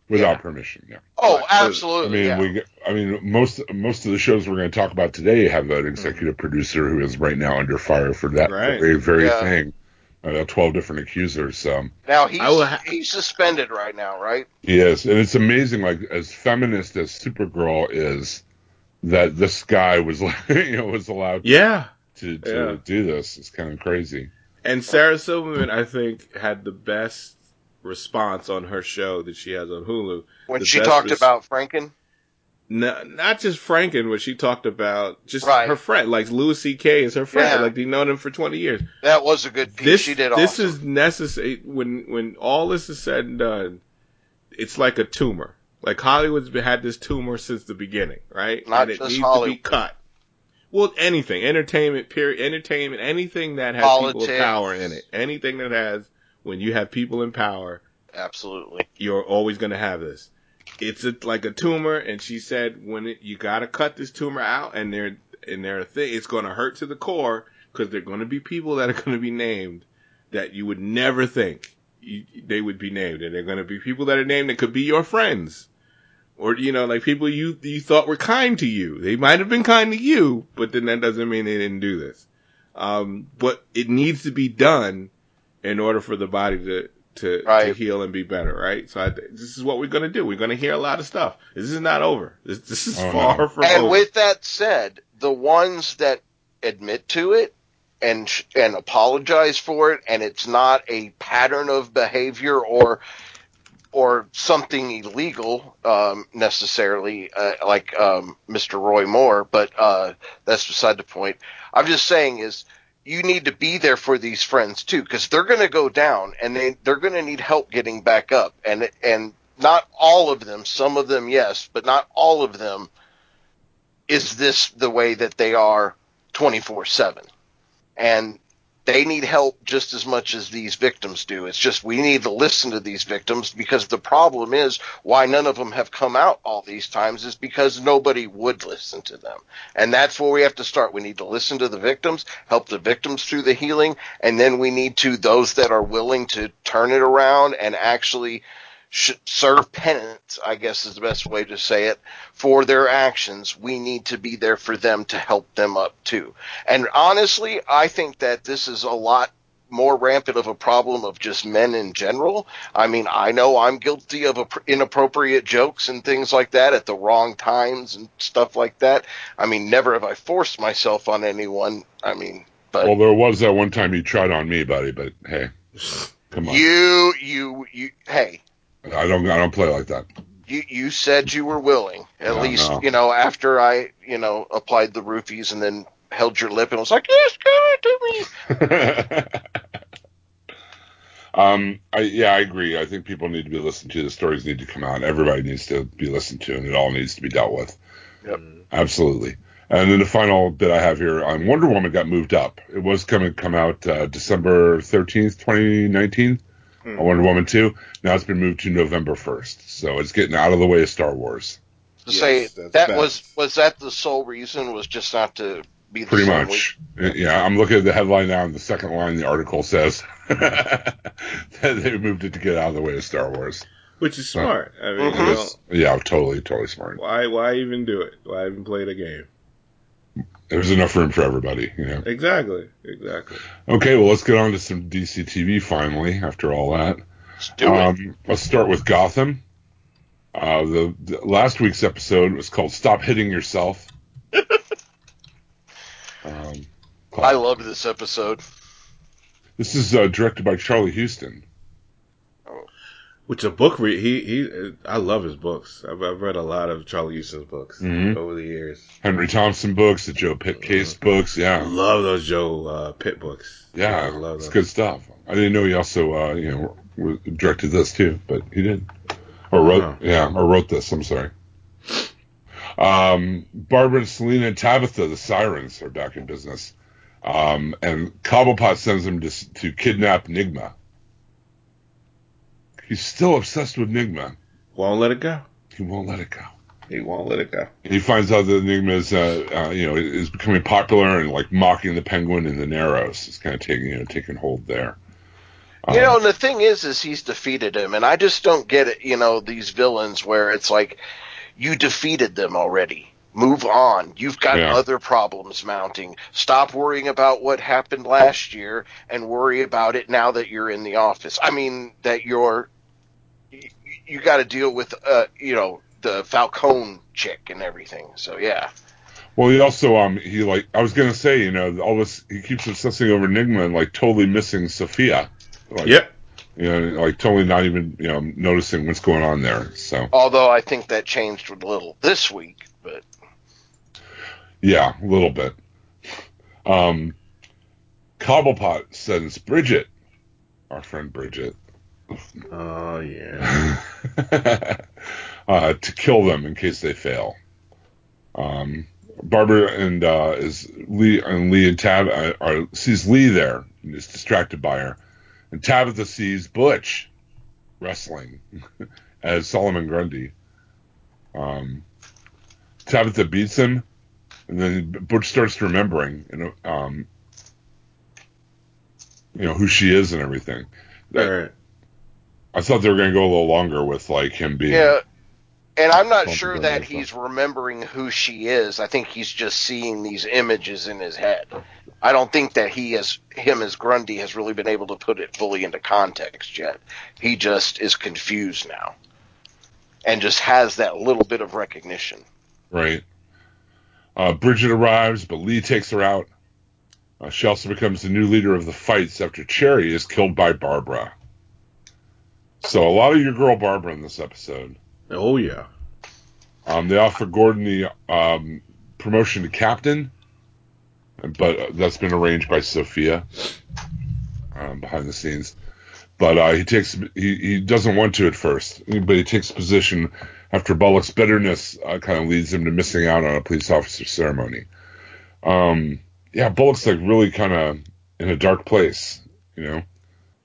Without Yeah. permission, yeah. Oh, Right. I absolutely. mean, yeah. we. I mean, most most of the shows we're going to talk about today have an mm-hmm. executive producer who is right now under fire for that Right. very very Yeah. thing. Uh, Twelve different accusers. Um, now he's ha- he's suspended right now, right? yes, and it's amazing. Like as feminist as Supergirl is, that this guy was like, <laughs> you know, was allowed Yeah. to to Yeah. do this. It's kind of crazy. And Sarah Silverman, I think, had the best response on her show that she has on Hulu. When The she talked res- about Franken. No, not just Franken, but she talked about just Right. her friend. Like Louis C.K. is her friend. Yeah. Like they've known him for twenty years. That was a good piece. This she did all this awesome. is necessary when when all this is said and done. It's like a tumor. Like Hollywood's been, had this tumor since the beginning, right? Not and it just needs Hollywood. to be cut. Well, anything, entertainment, period, entertainment, anything that has people of power in it, anything that has when you have people in power, Absolutely. you're always going to have this. It's a, like a tumor, and she said when it, you got to cut this tumor out, and they're and they're a thing. It's going to hurt to the core because they're going to be people that are going to be named that you would never think you, they would be named, and they're going to be people that are named that could be your friends, or you know, like people you you thought were kind to you. They might have been kind to you, but then that doesn't mean they didn't do this. Um, but it needs to be done in order for the body to to, to heal and be better, right? So I, this is what we're gonna do. We're gonna hear a lot of stuff. This is not over. This, this is Oh, far no. from And over. with that said, the ones that admit to it and and apologize for it, and it's not a pattern of behavior or or something illegal um, necessarily, uh, like um, Mr. Roy Moore, but uh, that's beside the point. I'm just saying is you need to be there for these friends too, because they're going to go down and they they're going to need help getting back up, and and not all of them, some of them yes, but not all of them is this the way that they are 24 7 and they need help just as much as these victims do. It's just we need to listen to these victims because the problem is why none of them have come out all these times is because nobody would listen to them. And that's where we have to start. We need to listen to the victims help the victims through the healing and then we need to those that are willing to turn it around and actually serve penance, I guess is the best way to say it, for their actions. We need to be there for them to help them up too. And honestly, I think that this is a lot more rampant of a problem of just men in general. I mean, I know I'm guilty of inappropriate jokes and things like that at the wrong times and stuff like that. I mean, never have I forced myself on anyone. I mean, but Well, there was that one time you tried on me, buddy. But hey, come on. you, you, you, hey, I don't I don't play like that. You you said you were willing at yeah, least no. you know after I you know applied the roofies and then held your lip and was like yes give it to me. <laughs> um, I, yeah, I agree. I think people need to be listened to. The stories need to come out. Everybody needs to be listened to, and it all needs to be dealt with. Yep. Mm-hmm. Absolutely. And then the final bit I have here on Wonder Woman got moved up. It was going to come out uh, December 13th, 2019 mm. Wonder Woman 2. Now it's been moved to November 1st. So it's getting out of the way of Star Wars. To yes, say that bad. was was that the sole reason was just not to be pretty much. Week? Uh, yeah, I'm looking at the headline now, and the second line the article says <laughs> they moved it to get out of the way of Star Wars, which is smart. So, I mean, mm-hmm. yeah, totally, totally smart. Why, why even do it? Why even play the game? There's enough room for everybody, you know. Exactly. Exactly. Okay, well, let's get on to some DC TV finally. After all that, Let's do it um, let's start with Gotham. Uh, the, the last week's episode was called "Stop Hitting Yourself." <laughs> um, i love this episode This is uh, directed by Charlie Huston. Which a book read. He he. I love his books. I've, I've read a lot of Charlie Huston's books Mhm. over the years. Henry Thompson books, the Joe Pitt case books. I Yeah, love those Joe uh, Pitt books. I yeah, love it's good stuff. I didn't know he also, uh, you know, directed this too, but he did, or wrote, Oh. yeah, or wrote this. I'm sorry. Um, Barbara and Selina and Tabitha, the sirens, are back in business. Um, and Cobblepot sends them to, to kidnap Nigma. He's still obsessed with Nigma. Won't let it go. He won't let it go. He won't let it go. And he finds out that Enigma is, uh, uh, you know, is becoming popular and like mocking the Penguin in the Narrows. It's kind of taking, you know, taking hold there. You Um, know, and the thing is, is he's defeated him, and I just don't get it. You know, these villains where it's like you defeated them already. Move on. You've got Yeah. other problems mounting. Stop worrying about what happened last year and worry about it now that you're in the office. I mean, that you're you, you got to deal with, uh, you know, the Falcone chick and everything. So yeah, Well, he also, um, he like, I was gonna say, you know, all this, he keeps obsessing over Enigma and like totally missing Sofia. Like, Yep. You know, like totally not even, you know, noticing what's going on there. So, although I think that changed a little this week, but yeah, a little bit. Um, Cobblepot sends Bridget, our friend Bridget, Oh yeah. <laughs> uh, to kill them in case they fail. Um, Barbara and uh, is Lee and Lee and Tab uh, are, sees Lee there and is distracted by her, and Tabitha sees Butch wrestling <laughs> as Solomon Grundy. Um, Tabitha beats him, and then Butch starts remembering, you know, um, you know who she is and everything. All right. I thought they were going to go a little longer with like him being. Yeah, and I'm not sure that he's remembering who she is. I think he's just seeing these images in his head. I don't think that he has him as Grundy has really been able to put it fully into context yet. He just is confused now, and just has that little bit of recognition. Right. Uh, Bridget arrives, but Lee takes her out. Uh, she also becomes the new leader of the fights after Cherry is killed by Barbara. So a lot of your girl Barbara in this episode. Oh yeah. Um, they offer Gordon the um, promotion to captain, but uh, that's been arranged by Sofia um, behind the scenes. But uh, he takes he, he doesn't want to at first, but he takes position after Bullock's bitterness uh, kind of leads him to missing out on a police officer ceremony. Um, yeah, Bullock's like really kind of in a dark place, you know.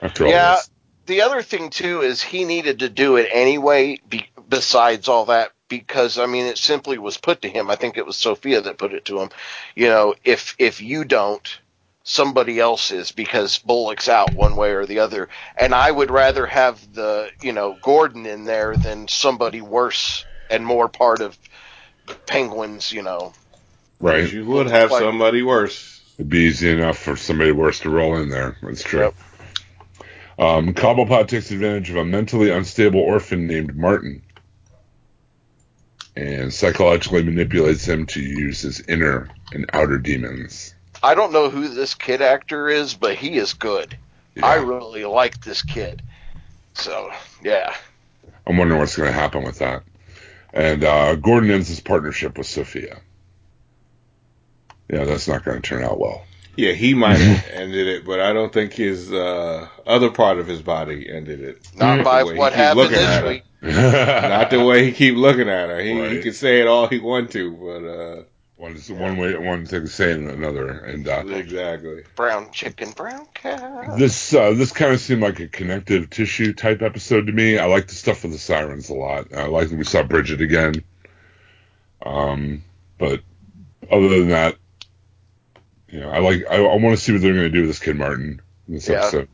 After all Yeah. this, The other thing too is he needed to do it anyway. Be, besides all that, because I mean, it simply was put to him. I think it was Sofia that put it to him. You know, if if you don't, somebody else is because Bullock's out one way or the other. And I would rather have the you know Gordon in there than somebody worse and more part of Penguins. You know, right? You would have Like- somebody worse. It'd be easy enough for somebody worse to roll in there. That's true. Yep. Um, Cobblepot takes advantage of a mentally unstable orphan named Martin and psychologically manipulates him to use his inner and outer demons. I don't know who this kid actor is, but he is good. I really like this kid. So yeah. I'm wondering what's going to happen with that. And uh, Gordon ends his partnership with Sofia. Yeah, that's not going to turn out well. Yeah, he might <laughs> have ended it, but I don't think his uh, other part of his body ended it. Not by The way he what happened this week. Not the way he keep looking at her. He, he Right. can say it all he want to, but uh, one is one way, one thing saying another, and uh, exactly. Brown chicken, brown cow. This uh, this kind of seemed like a connective tissue type episode to me. I like the stuff with the sirens a lot. I like that we saw Bridget again. Um, but other than that, you know, I like I, I want to see what they're going to do with this kid Martin in this Yeah. episode.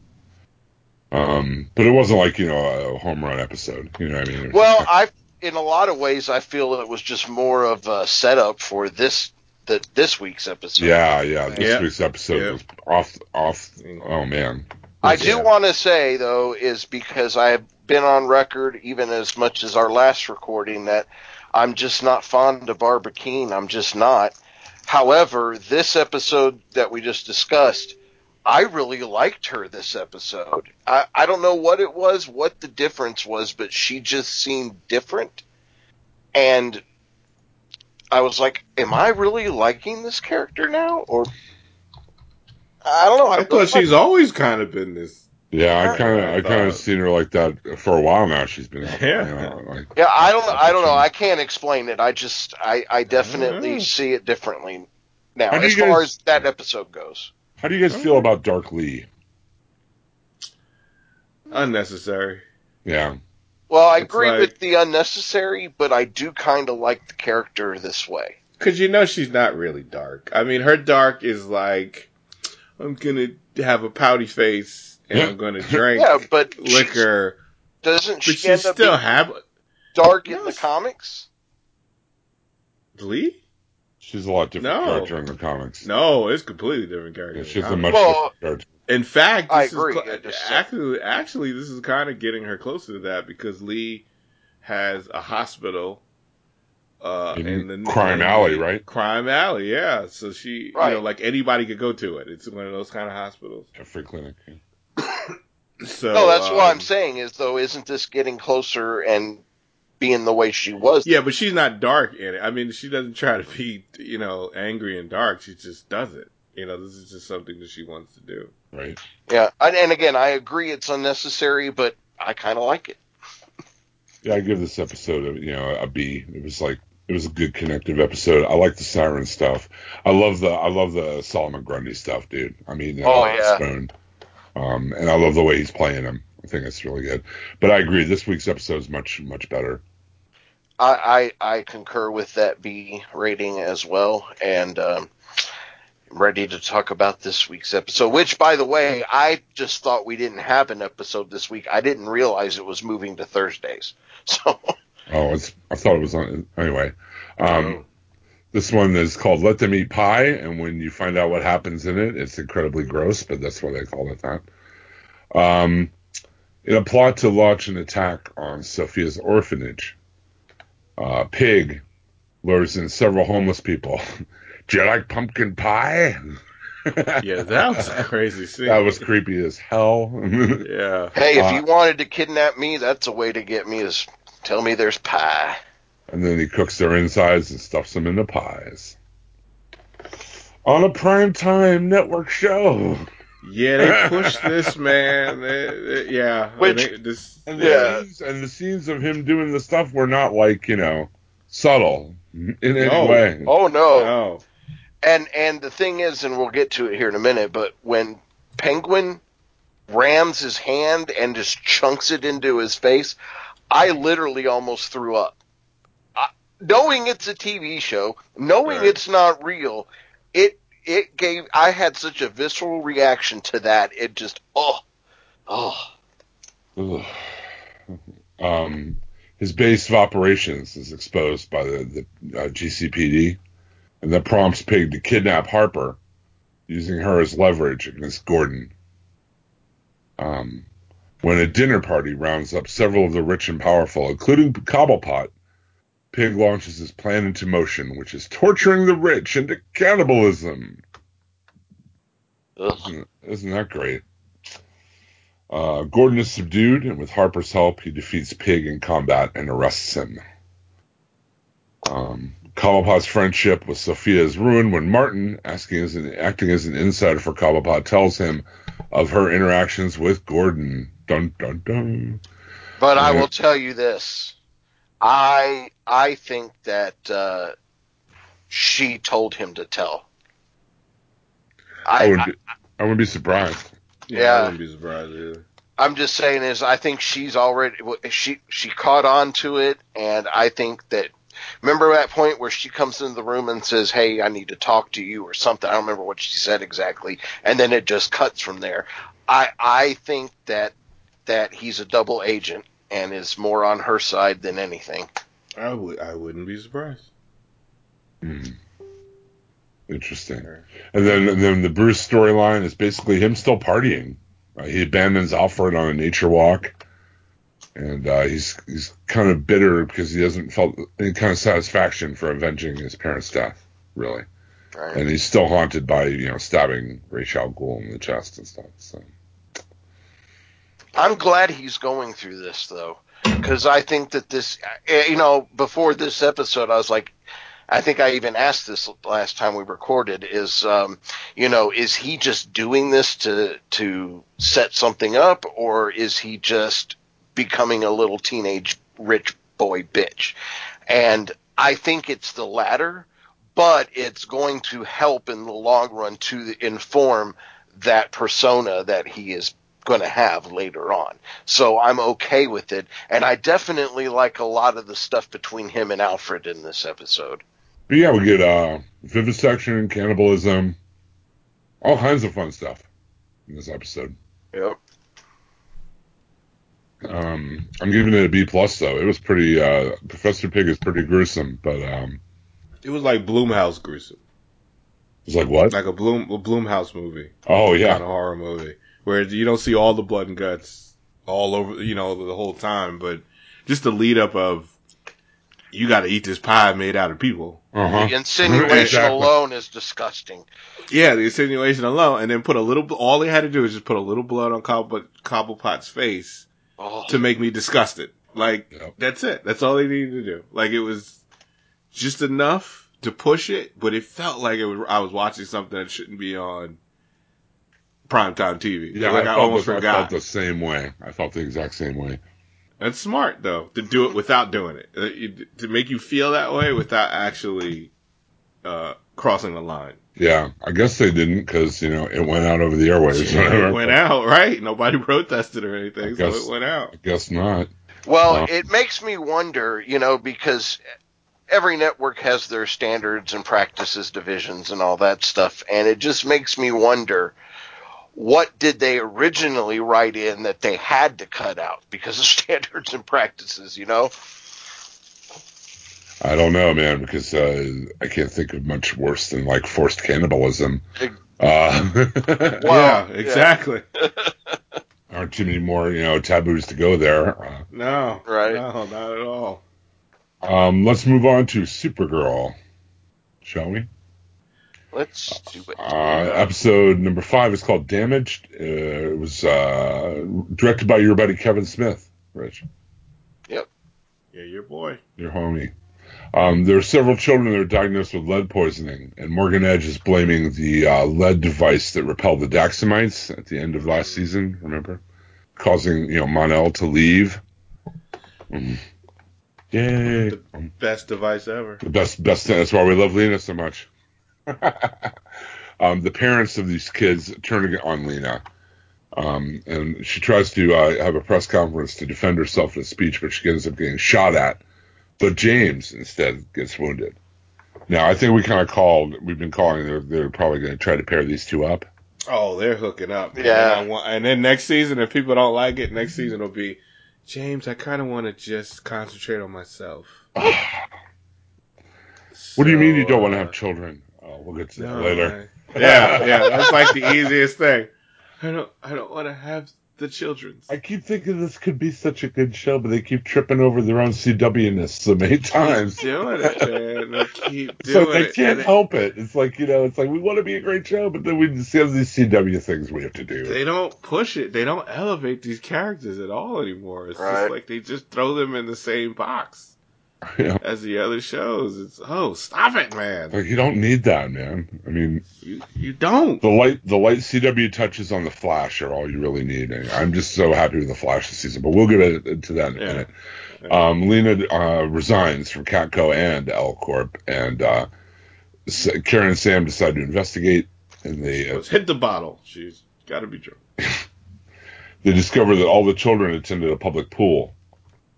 Um, but it wasn't like you know a home run episode. You know what I mean? Well, just I in a lot of ways I feel it was just more of a setup for this the this week's episode. yeah, yeah. This Yeah. week's episode Yeah. was off off. Oh man. I do want to say though is because I have been on record even as much as our last recording that I'm just not fond of Barbara Kean. I'm just not. However, this episode that we just discussed, I really liked her this episode. I, I don't know what it was, what the difference was, but she just seemed different. And I was like, am I really liking this character now? Or I don't know. I thought she's always kind of been this. Yeah, I kind of, I I kind of thought- seen her like that for a while now. She's been, <laughs> Yeah. you know, like, Yeah, I don't. I don't know. I can't explain it. I just, I, I definitely Mm. see it differently now as you far as that episode goes. how do you guys feel about Dark Lee? Unnecessary. Yeah, Well, I It's agree like- with the unnecessary, but I do kind of like the character this way. Cause you know she's not really dark. I mean, her dark is like, I'm gonna have a pouty face and I'm gonna <laughs> drink Yeah, but liquor, Doesn't but she she end up still being have dark in the comics? Lee. she's a lot different No. character in the comics. No, it's completely different character. Yeah, she's a much Well, different character. In fact, I this is agree, cl- I actually, actually, this is kind of getting her closer to that because Lee has a hospital uh, In in, the Crime in Alley, the- right? Crime Alley, yeah. So she, Right. you know, like anybody could go to it. It's one of those kind of hospitals. A free clinic. yeah. So no, that's what I'm um, saying. Is though, isn't this getting closer and being the way she was? Yeah, but she's not dark in it. I mean, she doesn't try to be, you know, angry and dark. She just does it. You know, this is just something that she wants to do. Right. Yeah, and, and again, I agree it's unnecessary, but I kind of like it. Yeah, I give this episode a you know a B. It was like it was a good connective episode. I like the siren stuff. I love the I love the Solomon Grundy stuff, dude. I mean, Oh, uh, yeah. Spoon. Um, and I love the way he's playing him. I think it's really good. But I agree, this week's episode is much much better. I, I I concur with that B rating as well, and um, I'm ready to talk about this week's episode. Which, by the way, I just thought we didn't have an episode this week. I didn't realize it was moving to Thursdays. <laughs> So Oh, it's I thought it was on anyway. Um, this one is called "Let Them Eat Pie," and when you find out what happens in it, it's incredibly gross, but that's why they call it that. Um, in a plot to launch an attack on Sofia's orphanage, uh, Pig lures in several homeless people. <laughs> Do you like pumpkin pie? <laughs> Yeah, that was a crazy scene. that was creepy as hell. <laughs> yeah. hey, if Uh, you wanted to kidnap me, that's a way to get me. Is tell me there's pie. And then he cooks their insides and stuffs them into pies. On a primetime network show. Yeah, they pushed <laughs> this man. They- they- yeah, and Which- they- this, And the, Yeah. scenes, and the scenes of him doing the stuff were not like, you know, subtle in any No. way. Oh no! oh, And and the thing is, and we'll get to it here in a minute, but when Penguin rams his hand and just chunks it into his face, I literally almost threw up. Knowing it's a TV show, knowing Right. it's not real, it it gave I had such a visceral reaction to that. It just oh oh Ugh. Um, his base of operations is exposed by the, the uh, GCPD, and that prompts Pig to kidnap Harper, using her as leverage against Gordon. Um, when a dinner party rounds up several of the rich and powerful, including Cobblepot, Pig launches his plan into motion, which is torturing the rich into cannibalism. Isn't, isn't that great? Uh, Gordon is subdued, and with Harper's help, he defeats Pig in combat and arrests him. Um, Cobblepot's friendship with Sofia is ruined when Martin, asking as an, acting as an insider for Cobblepot, tells him of her interactions with Gordon. Dun dun dun. But I Yeah. will tell you this. I I think that uh, she told him to tell. I I, wouldn't, be, I wouldn't be surprised. yeah, Yeah. I wouldn't be surprised either. I'm just saying is I think she's already she she caught on to it, and I think that remember that point where she comes into the room and says, "Hey, I need to talk to you" or something. I don't remember what she said exactly, and then it just cuts from there. I I think that that he's a double agent and is more on her side than anything. I would. I wouldn't be surprised. Hmm. Interesting. And then, and then the Bruce storyline is basically him still partying. Uh, he abandons Alfred on a nature walk, and uh, he's he's kind of bitter because he hasn't felt any kind of satisfaction for avenging his parents' death. Really, Right. and he's still haunted by you know stabbing Ra's al Ghul in the chest and stuff. So I'm glad he's going through this though, because I think that this, eh, you know, before this episode, I was like, I think I even asked this last time we recorded is, um, you know, is he just doing this to to set something up, or is he just becoming a little teenage rich boy bitch? And I think it's the latter, but it's going to help in the long run to inform that persona that he is going to have later on. So I'm okay with it. And I definitely like a lot of the stuff between him and Alfred in this episode. But yeah, we get uh, vivisection, cannibalism, all kinds of fun stuff in this episode. Yep. Um, I'm giving it a B plus though. It was pretty. Uh, Professor Pig is pretty gruesome, but um, It was like Blumhouse gruesome, it's like what? like a Blum a Blumhouse movie, Oh kind yeah, of horror movie, where you don't see all the blood and guts all over, you know, the whole time, but just the lead up of you got to eat this pie made out of people. uh-huh. The insinuation Exactly. alone is disgusting. Yeah, the insinuation alone, and then put a little. All they had to do is just put a little blood on Cobble, Cobblepot's face Oh, to make me disgusted. Like Yep. that's it. That's all they needed to do. Like it was just enough to push it, but it felt like it was. I was watching something that shouldn't be on primetime TV. Yeah, like I, felt almost the, I forgot. felt the same way. I felt the exact same way. That's smart though to do it without doing it. Uh, To make you feel that way without actually uh, crossing the line. Yeah, I guess they didn't because you know it went out over the airwaves. or. <laughs> It went out right. Nobody <laughs> protested or anything, I so guess- it went out. I guess not. Well, Wow. it makes me wonder, you know, because every network has their standards and practices divisions and all that stuff, and it just makes me wonder what did they originally write in that they had to cut out because of <laughs> standards and practices, you know? I don't know, man, because uh, I can't think of much worse than like forced cannibalism. Ex- Uh, <laughs> Well, yeah, yeah. exactly. <laughs> aren't too many more, you know, taboos to go there. Uh, No, Right. No, not at all. um, let's move on to Supergirl, shall we? Let's do it. Uh, episode number five is called Damaged. Uh, it was uh, directed by your buddy Kevin Smith, Rich, Yep. Yeah, your boy. your homie. Um, there are several children that are diagnosed with lead poisoning, and Morgan Edge is blaming the uh, lead device that repelled the Daxamites at the end of last season. Remember, causing you know Mon-El to leave. Mm. Yay! Best device ever. The best, best. That's why we love Lena so much. <laughs> um, the parents of these kids turn on Lena, um, and she tries to uh, have a press conference to defend herself in a speech, but she ends up getting shot at. But James instead gets wounded. Now, I think we kind of called. We've been calling. They're, they're probably going to try to pair these two up. Oh, they're hooking up. man. Yeah. And, want- and then next season, if people don't like it, next season will be James. I kind of want to just concentrate on myself. <sighs> What do you mean you don't want to uh, have children? Oh, we'll get to that No, later. man. Yeah, yeah, that's like the easiest thing. I don't, I don't want to have the children's. I keep thinking this could be such a good show, but they keep tripping over their own CW-ness so many times. doing it, man. They keep <laughs> It's doing like they it. can't And it- help it. It's like you know, it's like we want to be a great show, but then we just have these CW things we have to do. They don't push it. They don't elevate these characters at all anymore. It's Right. just like they just throw them in the same box <laughs> Yeah. as the other shows. It's oh, stop it, man. Like you don't need that, man. I mean, You you don't. the light the light CW touches on the Flash are all you really need. And I'm just so happy with the Flash this season, but we'll get into that in a Yeah. minute. Um, Lena uh, resigns from Catco and L Corp, and uh, S- Kara and Sam decide to investigate, and they uh, hit the bottle. She's got to be drunk. <laughs> they discover that all the children attended a public pool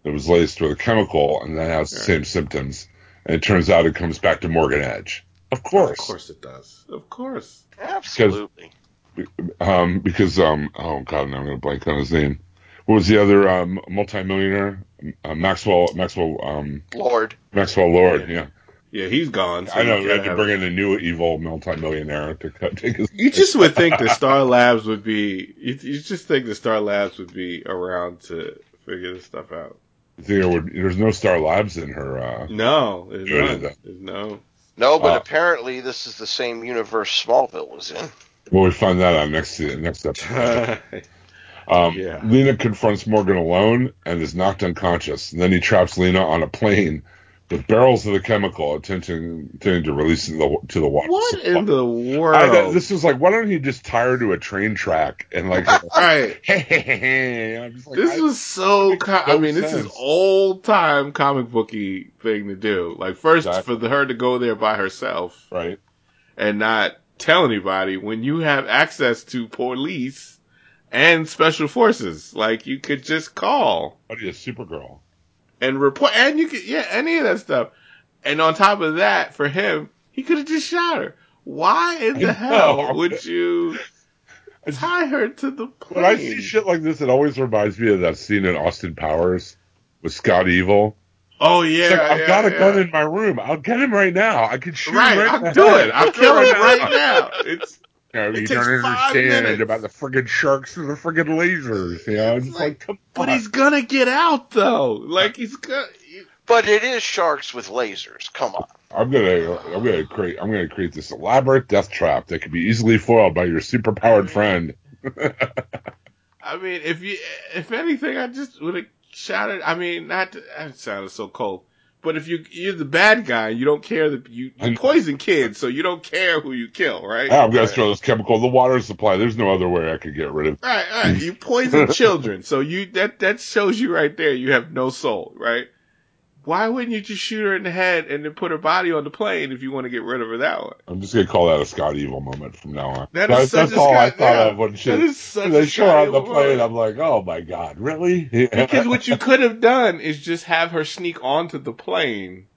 that was laced with a chemical and that has the same symptoms. And it turns out it comes back to Morgan Edge. Of course. Of course it does. Of course. Absolutely. Um, because, um, oh god, now I'm going to blank on his name. What was the other, um, multimillionaire? Uh, Maxwell, Maxwell, um, Lord. Maxwell Lord, yeah. Yeah, he's gone. so I know, you we had gotta to have- bring in a new evil multimillionaire to cut, take his. You just would think that <laughs> Star Labs would be. You, you just think that Star Labs would be around to figure this stuff out. There would, there's no Star Labs in her, uh, No, there's Good, none. isn't? There's no. No, but Uh, apparently this is the same universe Smallville was in. Well, we find that out next next episode. <laughs> Um, Yeah. Lena confronts Morgan alone and is knocked unconscious. And then he traps Lena on a plane with barrels of the chemical, attempting, to release the, to the water. what supply. in the world? I, this was like, why don't he just tie her to a train track and like, <laughs> right. <laughs> I'm just like, This I- was so. makes Co- I mean, this is sense. old time comic booky thing to do. Like first Exactly. for the, her to go there by herself right. and not tell anybody when you have access to police and special forces. Like you could just call What are you, Supergirl? And report, and you could yeah, any of that stuff. And on top of that, for him, he could have just shot her. Why in the hell would you <laughs> tie her to the plane? When I see shit like this, it always reminds me of that scene in Austin Powers with Scott Evil. Oh It's yeah, like, I've yeah, got a yeah. gun in my room. I'll get him right now. I can shoot Right, him right I'll the do it. <laughs> I'll kill him right now. It's You, know, It you takes don't five understand minutes. about the friggin' sharks and the friggin' lasers. You know, It's it's like, come but on. he's gonna get out though. Like he's gonna. But it is sharks with lasers. Come on. I'm gonna, I'm gonna create, I'm gonna create this elaborate death trap that can be easily foiled by your superpowered friend. <laughs> I mean, if you, if anything, I just would have shouted. I mean, not to, that sounded so cold. But if you you're the bad guy, you don't care that you, you poison kids, so you don't care who you kill, right? I'm gonna throw this chemical in the water supply. There's no other way I could get rid of. Right, right. You poison <laughs> children, so you that that shows you right there you have no soul, right? Why wouldn't you just shoot her in the head and then put her body on the plane if you want to get rid of her that way? I'm just gonna call that a Scott Evil moment from now on. That that's is such that's a all I Scott- thought yeah. of when That shit. is such they a show her on the plane, moment. I'm like, oh my god, really? <laughs> Because what you could have done is just have her sneak onto the plane.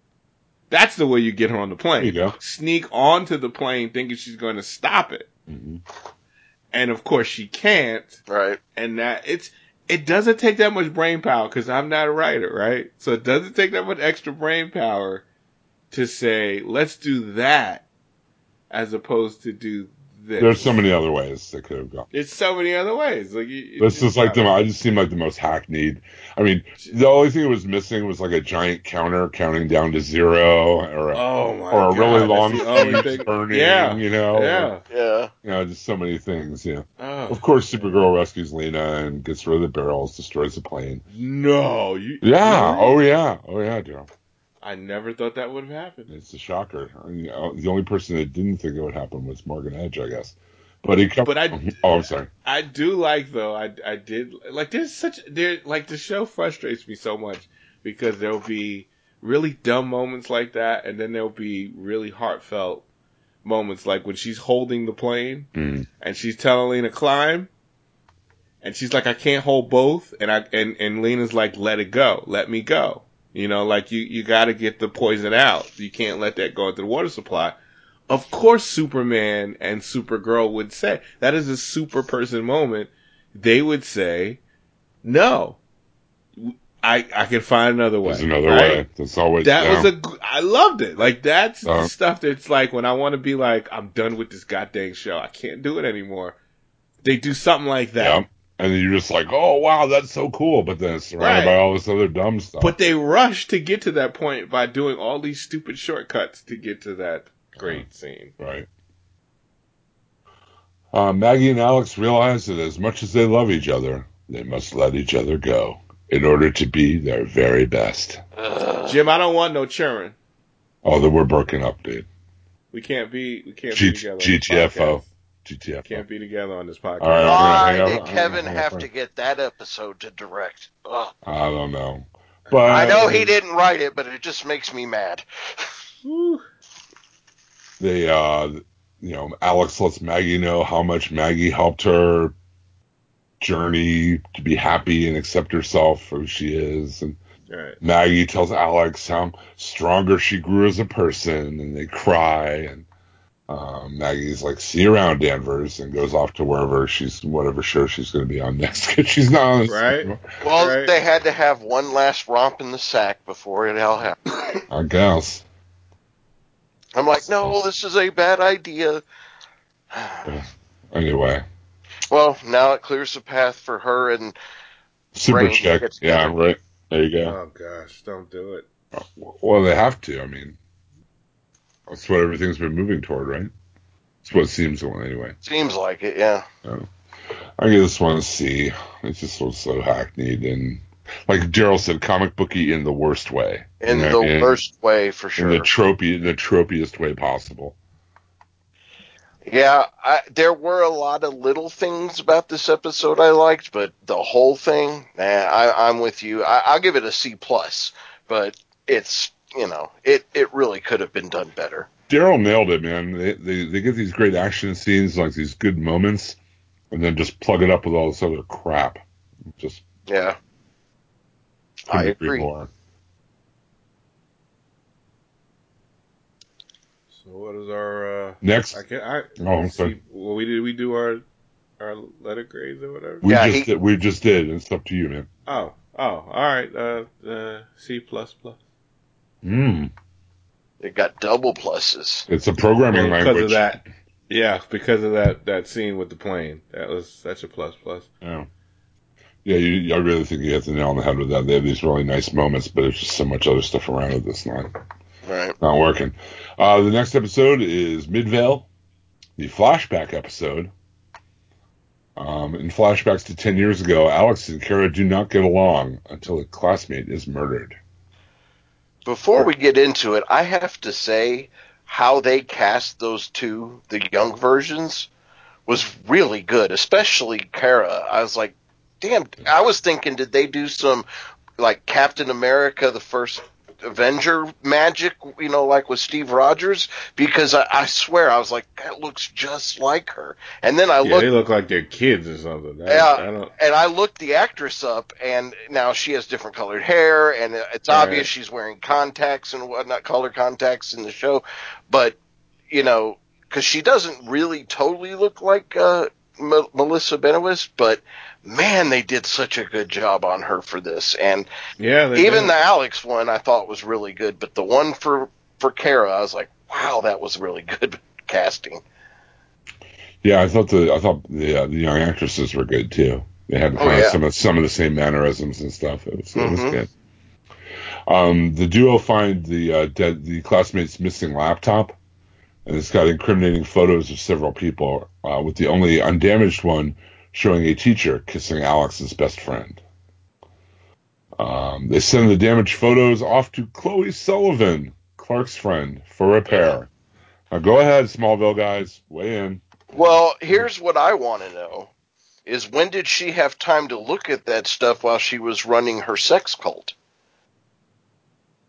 That's the way you get her on the plane. There you go. Sneak onto the plane thinking she's going to stop it. Mhm. And of course she can't. Right. And that it's, it doesn't take that much brain power because I'm not a writer, right? So it doesn't take that much extra brain power to say, let's do that as opposed to do this. There's so many other ways that could have gone. It's so many other ways. Like you- This is like the I just seemed like the most hackneyed. I mean, the only thing that was missing was like a giant counter counting down to zero, or a, Oh my or a really long that's the only fuse <laughs> thing- burning. Yeah. you know, Yeah. or, Yeah. you know, just so many things. Yeah. Oh. Of course, Supergirl rescues Lena and gets rid of the barrels, destroys the plane. No, you. Yeah. Really? Oh yeah. Oh yeah, Joe. I never thought that would have happened. It's a shocker. I mean, uh, the only person that didn't think it would happen was Morgan Edge, I guess. But he kept. But I- Oh, I'm sorry. I do like though. I I did like. There's such there like the show frustrates me so much because there'll be really dumb moments like that, and then there'll be really heartfelt moments like when she's holding the plane Mm. and she's telling Lena climb, and she's like, I can't hold both, and I and and Lena's like, let it go, let me go. You know, like you you got to get the poison out. You can't let that go into the water supply. Of course, Superman and Supergirl would say that is a super person moment. They would say, no, I I can find another way. There's another right? way. That's always That yeah. was a. I loved it. Like that's the Uh-huh. stuff that's like when I want to be like, I'm done with this goddamn show. I can't do it anymore. They do something like that. Yeah. And you're just like, oh wow, that's so cool. But then it's surrounded Right. by all this other dumb stuff. But they rush to get to that point by doing all these stupid shortcuts to get to that great scene. right. Uh, Maggie and Alex realize that as much as they love each other, they must let each other go in order to be their very best. Jim, I don't want no churn. Oh, then we're broken up, dude. We can't be. We can't G- be together. on this GTFO. GTF. Can't be together on this podcast. All right. Why hang did up- Kevin have to get that episode to direct? Ugh. I don't know. But I know he didn't write it, but it just makes me mad. They uh you know alex lets maggie know how much maggie helped her journey to be happy and accept herself for who she is and All right. maggie tells alex how stronger she grew as a person and they cry and um, Maggie's like, "See you around, Danvers," and goes off to wherever she's, whatever show she's going to be on next because she's not on. this- Right. <laughs> Well, Right. they had to have one last romp in the sack before it all happened. I guess. I'm like, no, this is a bad idea. <sighs> Anyway, Well, now it clears the path for her and super Brain chick. gets Yeah, better. right. There you go. Oh gosh, don't do it. Well, they have to. I mean, That's what everything's been moving toward, right? That's what it seems to anyway. Seems like it, yeah. I just want to see. It just was so hackneyed and, like Daryl said, comic booky in the worst way. In You know, the worst way, for sure. in the tropey, the tropiest way possible. Yeah, I, there were a lot of little things about this episode I liked, but the whole thing, nah, I, I'm with you. I, I'll give it a C plus, but it's you know it it really could have been done better. Daryl nailed it, man. They, they they get these great action scenes, like these good moments, and then just plug it up with all this other crap. Just Yeah, I agree agree. more. What is our? uh Next, I can I. Oh, I'm see, sorry. well, we did we do our our letter grades or whatever. we Yeah, just he- did, we just did. It's up to you, man. Oh, oh, all right. Uh, uh, C plus plus. Mm. it got double pluses. It's a programming Well, language. because of that. Yeah, because of that that scene with the plane. That was such a plus plus. Yeah. Yeah, you, I really think you hit the nail on the head with that. They have these really nice moments, but there's just so much other stuff around it that's not Right. not working. Uh, the next episode is Midvale, the flashback episode. Um, in flashbacks to 10 years ago, Alex and Kara do not get along until a classmate is murdered. Before we get into it, I have to say how they cast those two, the young versions, was really good, especially Kara. I was like, damn, I was thinking, did they do some like Captain America, the first Avenger magic, you know, like with Steve Rogers? Because I, I swear, I was like, that looks just like her. And then I Yeah, looked they look like they're kids or something. Yeah. I don't. and I looked the actress up, and now she has different colored hair, and it's Right. obvious she's wearing contacts and whatnot, color contacts in the show. But you know, because she doesn't really totally look like uh, M- Melissa Benoist, but man, they did such a good job on her for this, and Yeah, they even did. the Alex one I thought was really good, but the one for for Kara, I was like, wow, that was really <laughs> good casting. Yeah, I thought the I thought the uh, the young actresses were good too. They had Oh, yeah. some of some of the same mannerisms and stuff. It was, it was Mhm. good. Um, the duo find the uh, dead the classmate's missing laptop, and it's got incriminating photos of several people, uh, with the only undamaged one showing a teacher kissing Alex's best friend. Um, they send the damaged photos off to Chloe Sullivan, Clark's friend, for repair. Now go ahead, Smallville guys, weigh in. Well, here's what I want to know is when did she have time to look at that stuff while she was running her sex cult?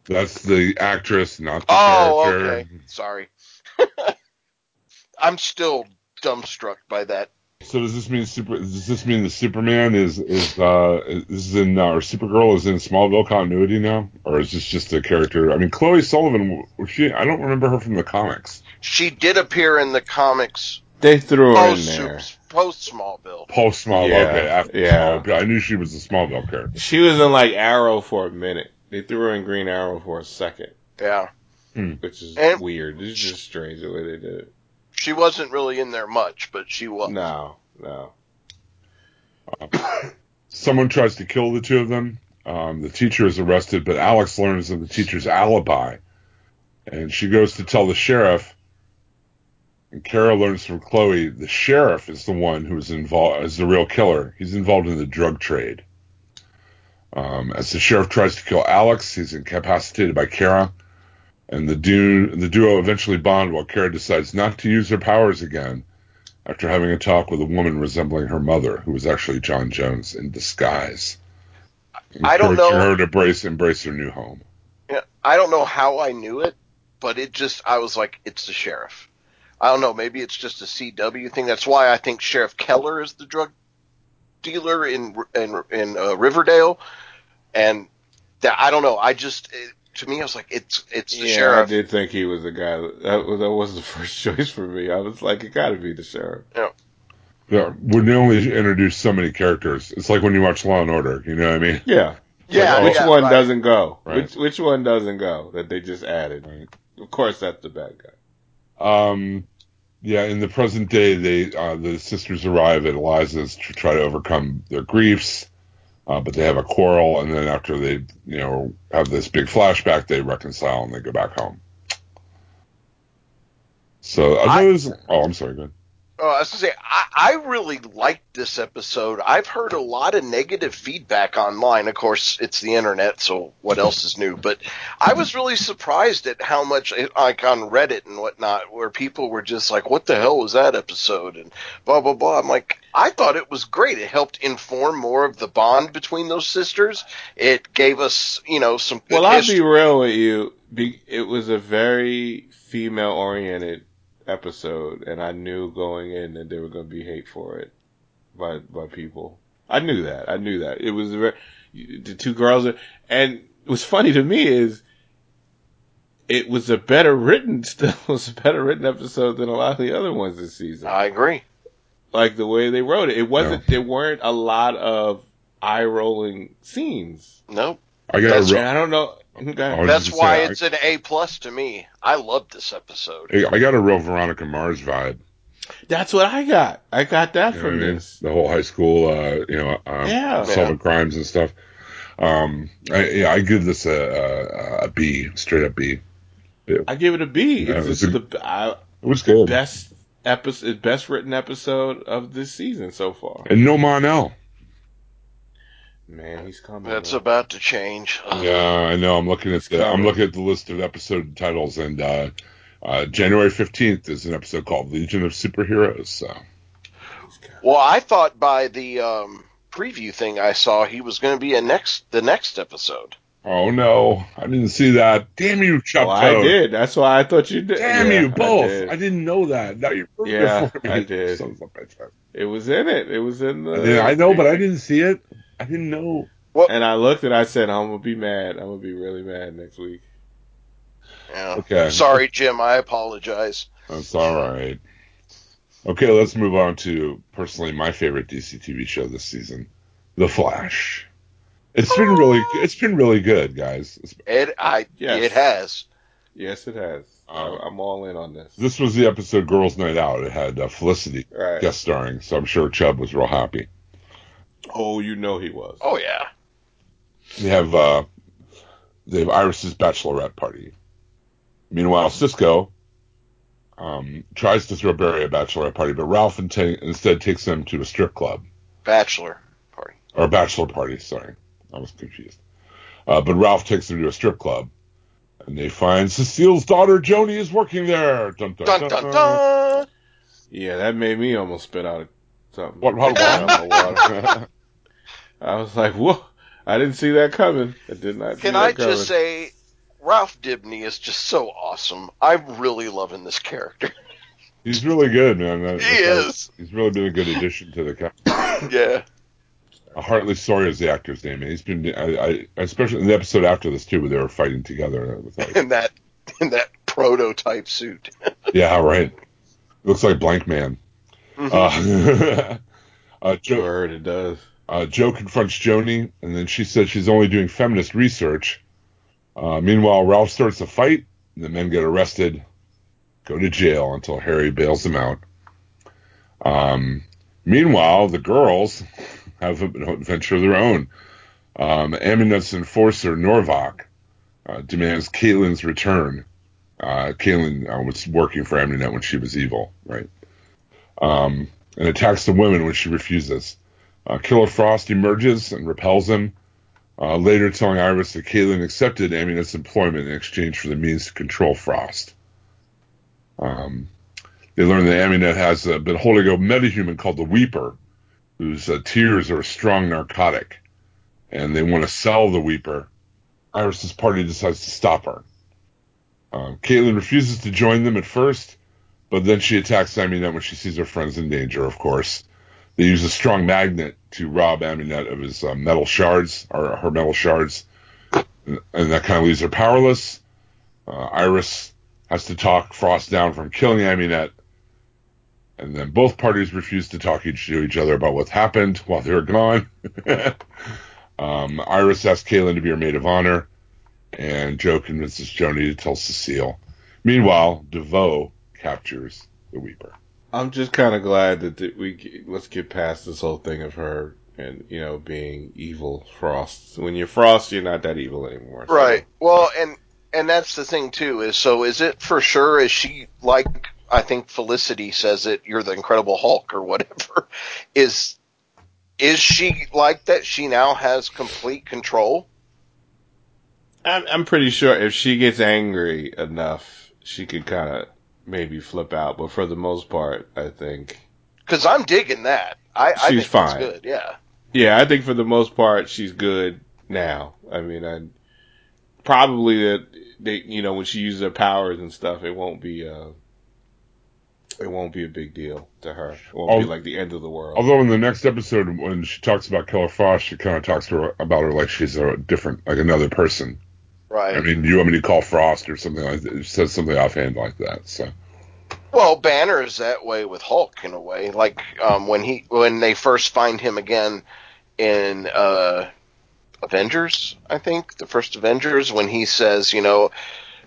That's the actress, not the Oh, character. okay. Sorry. <laughs> I'm still dumbstruck by that. So does this mean super? Does this mean the Superman is is uh is in uh, or Supergirl is in Smallville continuity now, or is this just a character? I mean, Chloe Sullivan, was she? I don't remember her from the comics. She did appear in the comics They threw her in post there. post Smallville. Post Smallville, Yeah, okay, after yeah. Smallville. I knew she was a Smallville character. She was in like Arrow for a minute. They threw her in Green Arrow for a second, Yeah. which is And- weird. It's just strange the way they did it. She wasn't really in there much, but she was. No, no. Someone tries to kill the two of them. Um, the teacher is arrested, but Alex learns of the teacher's alibi, and she goes to tell the sheriff. And Kara learns from Chloe the sheriff is the one who is involved is the real killer. He's involved in the drug trade. Um, as the sheriff tries to kill Alex, he's incapacitated by Kara, and the, du- the duo eventually bond while Kara decides not to use her powers again after having a talk with a woman resembling her mother, who was actually John Jones in disguise. I don't know- her to embrace embrace her new home. Yeah, I don't know how I knew it, but it just I was like, it's the sheriff. I don't know. Maybe it's just a CW thing. That's why I think Sheriff Keller is the drug dealer in in in uh, Riverdale, and that I don't know. I just it, to me, I was like, it's it's the yeah, sheriff. I did think he was the guy. That, that was that was the <laughs> first choice for me. I was like, it got to be the sheriff. Yeah, Yeah, when they only introduce so many characters, it's like when you watch Law and Order. You know what I mean? <laughs> Yeah. Yeah, Like, which yeah, one right. doesn't go? Right. Which which one doesn't go that they just added? Right. Of course, that's the bad guy. Um, yeah, in the present day, they uh, the sisters arrive at Eliza's to try to overcome their griefs, uh, but they have a quarrel, and then after they, you know, have this big flashback, they reconcile and they go back home. So uh, I- those. Oh, I'm sorry. Go ahead. Oh, I was gonna say I, I really liked this episode. I've heard a lot of negative feedback online. Of course, it's the internet, so what else is new? But I was really surprised at how much, like on Reddit and whatnot, where people were just like, "What the hell was that episode?" and blah blah blah. I'm like, I thought it was great. It helped inform more of the bond between those sisters. It gave us, you know, some. Well, I'll history. be real with you. It was a very female oriented episode, and I knew going in that there were going to be hate for it by by people. I knew that. I knew that it was very, the two girls. are- And what's funny to me is it was a better written, <laughs> still was a better written episode than a lot of the other ones this season. I agree. like the way they wrote it, it wasn't. There weren't a lot of eye rolling scenes. Nope. I got That's a. I don't know. Okay. That's why say, I- it's an A plus to me. I love this episode. I got a real Veronica Mars vibe. That's what I got. I got that You know what from I mean? this. The whole high school, uh, you know, um, Yeah. solving crimes and stuff. Um, I, yeah, I give this a, a, a B, straight up B. I give it a B. Yeah, It's it's just a- the I, It was good. best episode, best written episode of this season so far. And no Mon-El. Man, he's coming. That's man. about to change. Yeah, I know. I'm looking at the I'm looking at the list of episode titles, and uh, uh, January 15th is an episode called Legion of Superheroes. So Well, I thought by the um, preview thing I saw, he was going to be a next the next episode. Oh no, I didn't see that. Damn you, Chuck Oh, I did. That's why I thought you did. Damn Yeah, you both. did. I, didn't know that. Now you're it Yeah, for me. I did. <laughs> Sons of a bitch. It was in it. It was in the. I, didn't- I know, but I didn't see it. I didn't know. And I looked and I said, I'm gonna be mad. I'm gonna be really mad next week. Yeah. Okay. Sorry, Jim. I apologize. That's all right. Okay, let's move on to personally my favorite DC TV show this season, The Flash. It's been really, it's been really good, guys. It's- It I Yes. it has. Yes, it has. I, I'm all in on this. This was the episode Girls Night Out. It had uh, Felicity Right. guest starring, so I'm sure Chubb was real happy. Oh, you know he was. Oh yeah. They have uh, they have Iris's bachelorette party. Meanwhile, Cisco um, tries to throw Barry a bachelorette party, but Ralph inte- instead takes them to a strip club. Bachelor party. or bachelor party. Sorry, I was confused. Uh, but Ralph takes them to a strip club, and they find Cecile's daughter Joni is working there. Dun dun Dun dun. dun dun. Yeah, that made me almost spit out something. What? What? Out what? of my water. I was like, whoa. I didn't see that coming. I did not see Can that I coming. just say, Ralph Dibny is just so awesome. I'm really loving this character. <laughs> He's really good, man. That- He that's- is. He's really been a good addition to the cast. <coughs> yeah. Hartley Sawyer is the actor's name, and he's been, I, I, especially in the episode after this too, where they were fighting together. Was like, <laughs> In that in that prototype suit. <laughs> yeah, right. Looks like Blank Man. Uh, <laughs> uh, Joe, it does. Uh, Joe confronts Joni, and then she says she's only doing feminist research. Uh, meanwhile, Ralph starts a fight. and The men get arrested, go to jail until Harry bails them out. Um, meanwhile, the girls <laughs> have an adventure of their own. Um, Amunet's enforcer, Norvock, uh, demands Caitlin's return. Uh, Caitlin uh, was working for Amunet when she was evil, right? Um, and attacks the women when she refuses. Uh, Killer Frost emerges and repels him, uh, later telling Iris that Caitlin accepted Amunet's employment in exchange for the means to control Frost. Um, they learn that Amunet has uh, been holding a metahuman called the Weeper, whose uh, tears are a strong narcotic, and they want to sell the Weeper. Iris's party decides to stop her. Uh, Caitlin refuses to join them at first, but then she attacks Amunet when she sees her friends in danger, of course. They use a strong magnet to rob Amunet of his uh, metal shards, or her metal shards, and that kind of leaves her powerless. Uh, Iris has to talk Frost down from killing Amunet, and then both parties refuse to talk each to each other about what happened while they're gone. <laughs> um, Iris asks Caitlin to be her maid of honor, and Joe convinces Joni to tell Cecile. Meanwhile, DeVoe captures the Weeper. I'm just kind of glad that th- we g- let's get past this whole thing of her and you know being evil Frost. When you're Frost, you're not that evil anymore. so- Right. Well, and and that's the thing too is so is it for sure is she like I think Felicity says it. You're the Incredible Hulk or whatever. <laughs> Is is she like that? She now has complete control. I'm, I'm pretty sure if she gets angry enough, she could kind of maybe flip out. But for the most part, I think Because I'm digging that. I, I She's think fine. good. Yeah. Yeah, I think for the most part she's good now. I mean, I probably that they, you know, when she uses her powers and stuff, it won't be uh it won't be a big deal to her. It won't be like the end of the world. Although in the next episode, when she talks about Killer Frost, she kind of talks to her about her like she's a different, like another person. Right. I mean, you want me to call Frost or something like that? It says something offhand like that. So Well, Banner is that way with Hulk in a way. Like um, when he when they first find him again in uh, Avengers, I think the first Avengers, when he says, you know,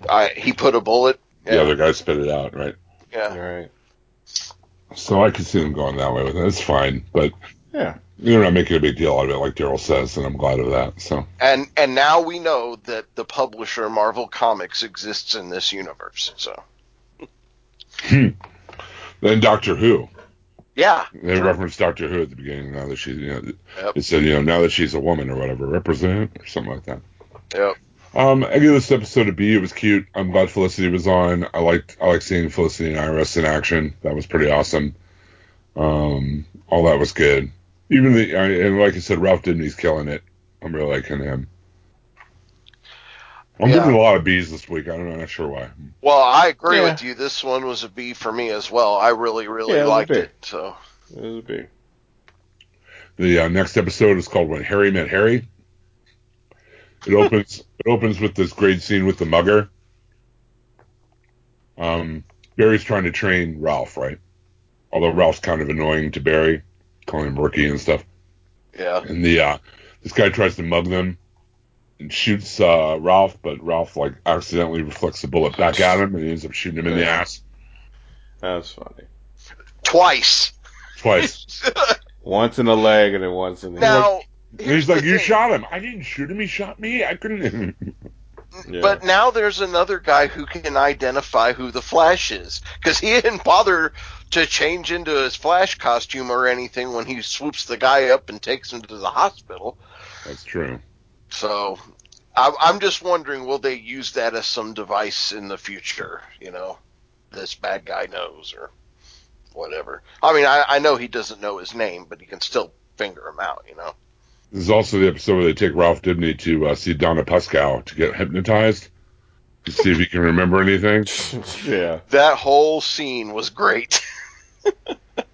I, he put a bullet. Yeah. the other guy spit it out, right? yeah. All right. So I could see them going that way with it. It's fine, but Yeah. You're not making a big deal out of it, like Daryl says, and I'm glad of that. So And and now we know that the publisher Marvel Comics exists in this universe. So then Doctor Who, yeah, they referenced Doctor Who at the beginning. Now that she's, you know, Yep. it said, you know, now that she's a woman or whatever, represent or something like that. yep. Um, I give this episode a B. It was cute. I'm glad Felicity was on. I liked I liked seeing Felicity and Iris in action. That was pretty awesome. Um, all that was good. Even the I, and like I said, Ralph Dibny's killing it. I'm really liking him. I'm Yeah. giving a lot of B's this week. I don't know, I'm not sure why. Well, I agree Yeah. with you. This one was a B for me as well. I really, really Yeah, it liked it. So It was big. The uh, next episode is called When Harry Met Harry. It opens <laughs> it opens with this great scene with the mugger. Um, Barry's trying to train Ralph, right? Although Ralph's kind of annoying to Barry, calling him rookie and stuff. yeah, And the uh, this guy tries to mug them and shoots uh, Ralph, but Ralph like accidentally reflects the bullet back at him, and he ends up shooting him in the ass That's funny. twice. twice. <laughs> Once in the leg and then once in the Now, And he's like, the "You thing. shot him. I didn't shoot him. He shot me. I couldn't." <laughs> <laughs> Yeah. But now there's another guy who can identify who the Flash is because he <laughs> didn't bother to change into his Flash costume or anything when he swoops the guy up and takes him to the hospital. That's true. So I, I'm just wondering, will they use that as some device in the future? You know, this bad guy knows or whatever. I mean, I, I know he doesn't know his name, but he can still finger him out. You know. This is also the episode where they take Ralph Dibny to uh, see Donna Pescow to get hypnotized to see if he can remember anything. <laughs> yeah. That whole scene was great.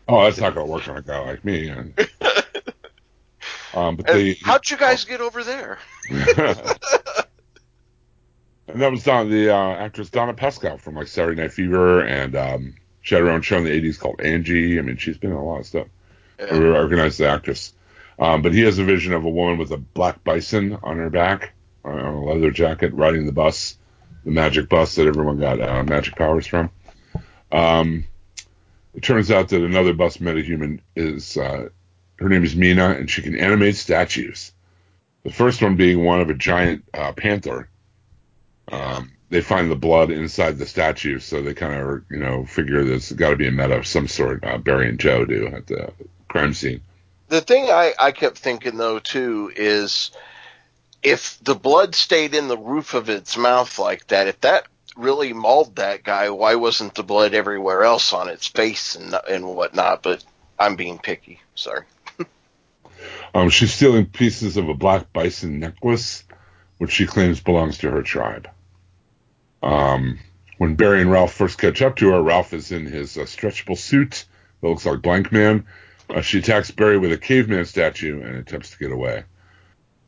Oh, that's not going to work on a guy like me. And, <laughs> um, but And they, how'd you guys get over there? <laughs> and that was Don, the uh, actress Donna Pescow from like Saturday Night Fever, and um, she had her own show in the '80s called Angie. I mean, she's been in a lot of stuff. I Yeah. recognize the actress. Um, but he has a vision of a woman with a black bison on her back, on a leather jacket, riding the bus, the magic bus that everyone got uh, magic powers from. Um, it turns out that another bus metahuman is, uh, her name is Mina, and she can animate statues. The first one being one of a giant uh, panther. Um, they find the blood inside the statue, so they kind of, you know, figure there's got to be a meta of some sort. Uh, Barry and Joe do at the crime scene. The thing I, I kept thinking though too is if the blood stayed in the roof of its mouth like that, if that really mauled that guy, why wasn't the blood everywhere else on its face and and whatnot? But I'm being picky. Sorry. <laughs> Um, she's stealing pieces of a black bison necklace, which she claims belongs to her tribe. Um, when Barry and Ralph first catch up to her, Ralph is in his uh, stretchable suit that looks like Blank Man. Uh, she attacks Barry with a caveman statue and attempts to get away.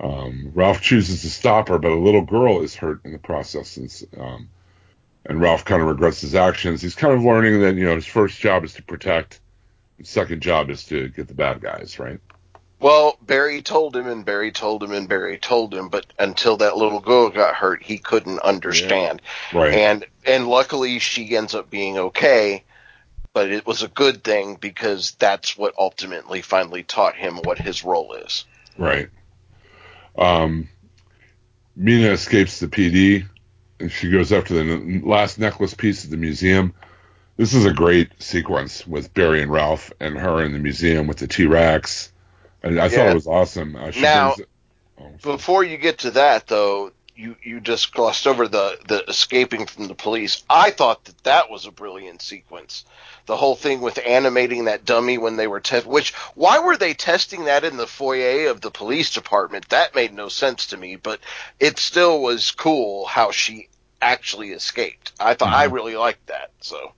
Um, Ralph chooses to stop her, but a little girl is hurt in the process. And, um, and Ralph kind of regrets his actions. He's kind of learning that, you know, his first job is to protect. His second job is to get the bad guys, right? Well, Barry told him, and Barry told him, and Barry told him, but until that little girl got hurt, he couldn't understand. Right. And and luckily, she ends up being okay. But it was a good thing because that's what ultimately finally taught him what his role is. Right. Um, Mina escapes the PD, and she goes after the last necklace piece at the museum. This is a great sequence with Barry and Ralph and her in the museum with the T Rex. And I thought it was awesome. Uh, Now- brings- oh, Before you get to that, though, you you just glossed over the the escaping from the police. I thought that that was a brilliant sequence. The whole thing with animating that dummy when they were test. Which why were they testing that in the foyer of the police department? That made no sense to me. But it still was cool how she actually escaped. I thought I really liked that. So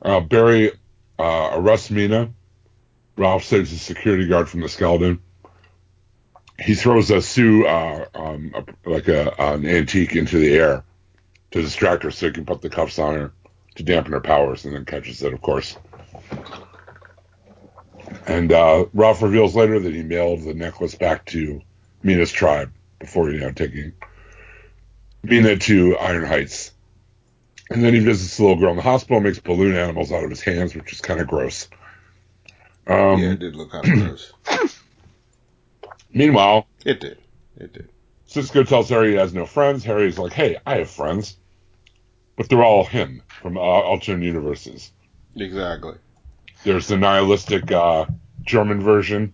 Uh, Barry uh, arrests Mina. Ralph saves the security guard from the skeleton. He throws a Sue, uh, um, a, like a, an antique into the air to distract her so he can put the cuffs on her to dampen her powers and then catches it, of course. And uh, Ralph reveals later that he mailed the necklace back to Mina's tribe before, you know, taking Mina to Iron Heights. And then he visits the little girl in the hospital, makes balloon animals out of his hands, which is kind of gross. Um, yeah, it did look kind of gross. <clears throat> Meanwhile, It did. It did. Cisco tells Harry he has no friends. Harry's like, hey, I have friends. But they're all him from uh, alternate universes. Exactly. There's the nihilistic uh, German version.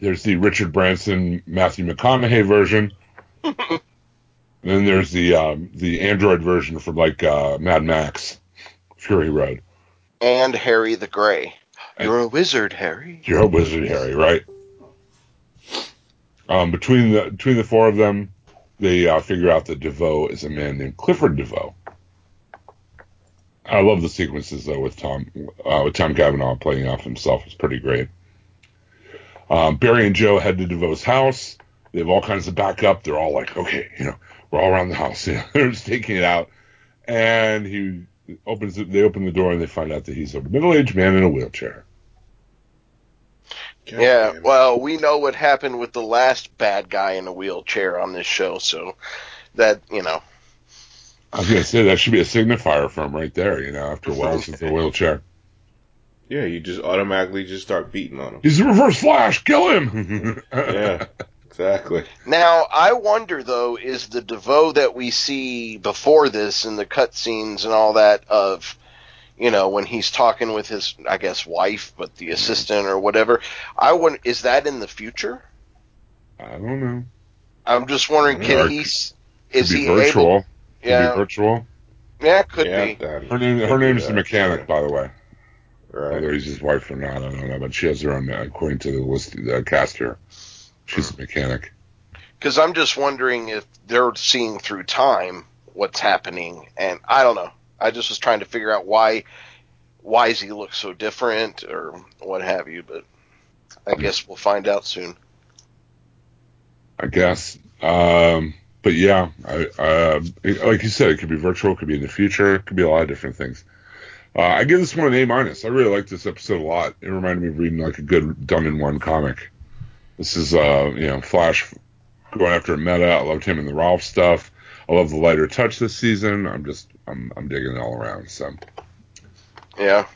There's the Richard Branson, Matthew McConaughey version. <laughs> then there's the um, the android version from like uh, Mad Max, Fury Road. and Harry the Gray. You're a wizard, Harry. You're a wizard, Harry, right? Um, between the between the four of them, they uh, figure out that DeVoe is a man named Clifford DeVoe. I love the sequences though with Tom uh, with Tom Cavanagh playing off himself. It's pretty great. Um, Barry and Joe head to DeVoe's house. They have all kinds of backup. They're all like, okay, you know, we're all around the house. <laughs> They're just taking it out. And he opens. They open the door and they find out that he's a middle-aged man in a wheelchair. God Yeah, well, we know what happened with the last bad guy in a wheelchair on this show, so that, you know. I was gonna say that should be a signifier for him right there. You know, after a while since the <laughs> wheelchair. yeah, you just automatically just start beating on him. He's the Reverse Flash. Kill him. <laughs> Yeah, exactly. Now, I wonder though, is the DeVoe that we see before this in the cutscenes and all that of, you know, when he's talking with his, I guess, wife, but the assistant or whatever, I wonder, is that in the future? I don't know. I'm just wondering, Or can it he, could- s- Could is be he virtual. able, Could yeah, be virtual. yeah, could yeah, be. that- Her name. Her could be name's the mechanic, by the way. Whether he's his wife or not, I don't know. But she has her own, uh, according to the list, the cast here. She's a mechanic. Because I'm just wondering if they're seeing through time what's happening, and I don't know. I just was trying to figure out why why does he look so different or what have you. But I guess we'll find out soon. I guess. Um, but yeah, I, uh, like you said, it could be virtual, it could be in the future, it could be a lot of different things. Uh, I give this one an A minus. I really liked this episode a lot. It reminded me of reading like a good done in one comic. This is, uh, you know, Flash going after Meta. I loved him in the Ralph stuff. I love the lighter touch this season. I'm just, I'm, I'm digging it all around. So Yeah.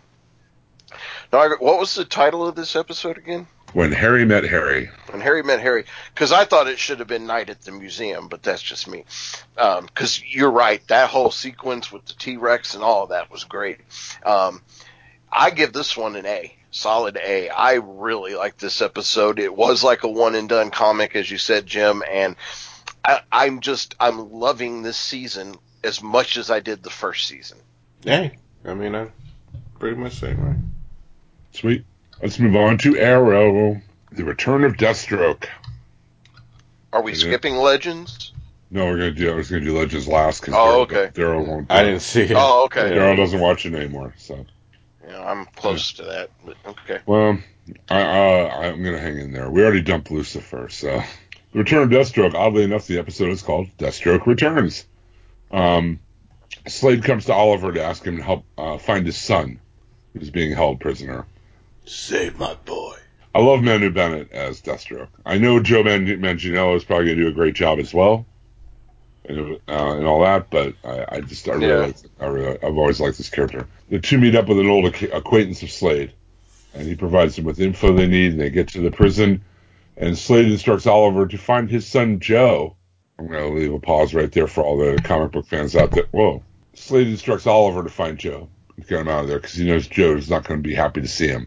Now, what was the title of this episode again? when Harry met Harry, When Harry met Harry, because I thought it should have been Night at the Museum, but that's just me. Because you're right, that whole sequence with the T Rex and all of that was great. Um, I give this one an A, solid A. I really like this episode. It was like a one and done comic, as you said, Jim, and I, I'm just I'm loving this season as much as I did the first season. Hey, I mean, I pretty much same way. sweet. Let's move on to Arrow, the return of Deathstroke. Are we Yeah. skipping Legends? No, we're gonna do. I was gonna do Legends last because Oh, Daryl, okay. Daryl won't. Do I it. didn't see it. Oh, okay. Daryl doesn't watch it anymore. So, You know, I'm close to that, but okay. well, I, uh, I'm gonna hang in there. We already dumped Lucifer, so the Return of Deathstroke. Oddly enough, the episode is called Deathstroke Returns. Um, Slade comes to Oliver to ask him to help uh, find his son, who's being held prisoner. Save my boy. I love Manu Bennett as Deathstroke. I know Joe Man- Manganiello is probably going to do a great job as well, and, uh, and all that. But I, I just I really, Yeah. like, I really I've always liked this character. The two meet up with an old ac- acquaintance of Slade, and he provides them with info they need. And they get to the prison, and Slade instructs Oliver to find his son Joe. I'm going to leave a pause right there for all the comic book fans out there. Whoa, Slade instructs Oliver to find Joe and get him out of there because he knows Joe is not going to be happy to see him.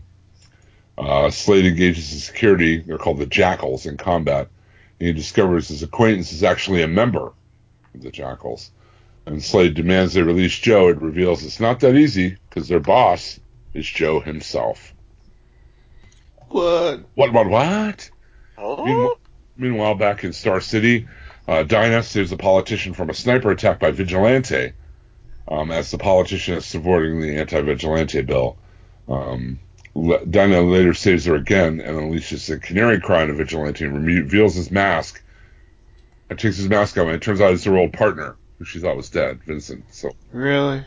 Uh, Slade engages the security. They're called the Jackals in combat. And he discovers his acquaintance is actually a member of the Jackals. And Slade demands they release Joe. It reveals it's not that easy because their boss is Joe himself. What? What about what? Oh, Meanwhile, meanwhile, back in Star City, uh, Dinah saves a politician from a sniper attack by Vigilante, um, as the politician is supporting the anti-Vigilante bill. Um, Le- Dinah later saves her again and unleashes a canary cry on a Vigilante and reveals his mask. And takes his mask off, and it turns out it's her old partner, who she thought was dead, Vincent. So, Really?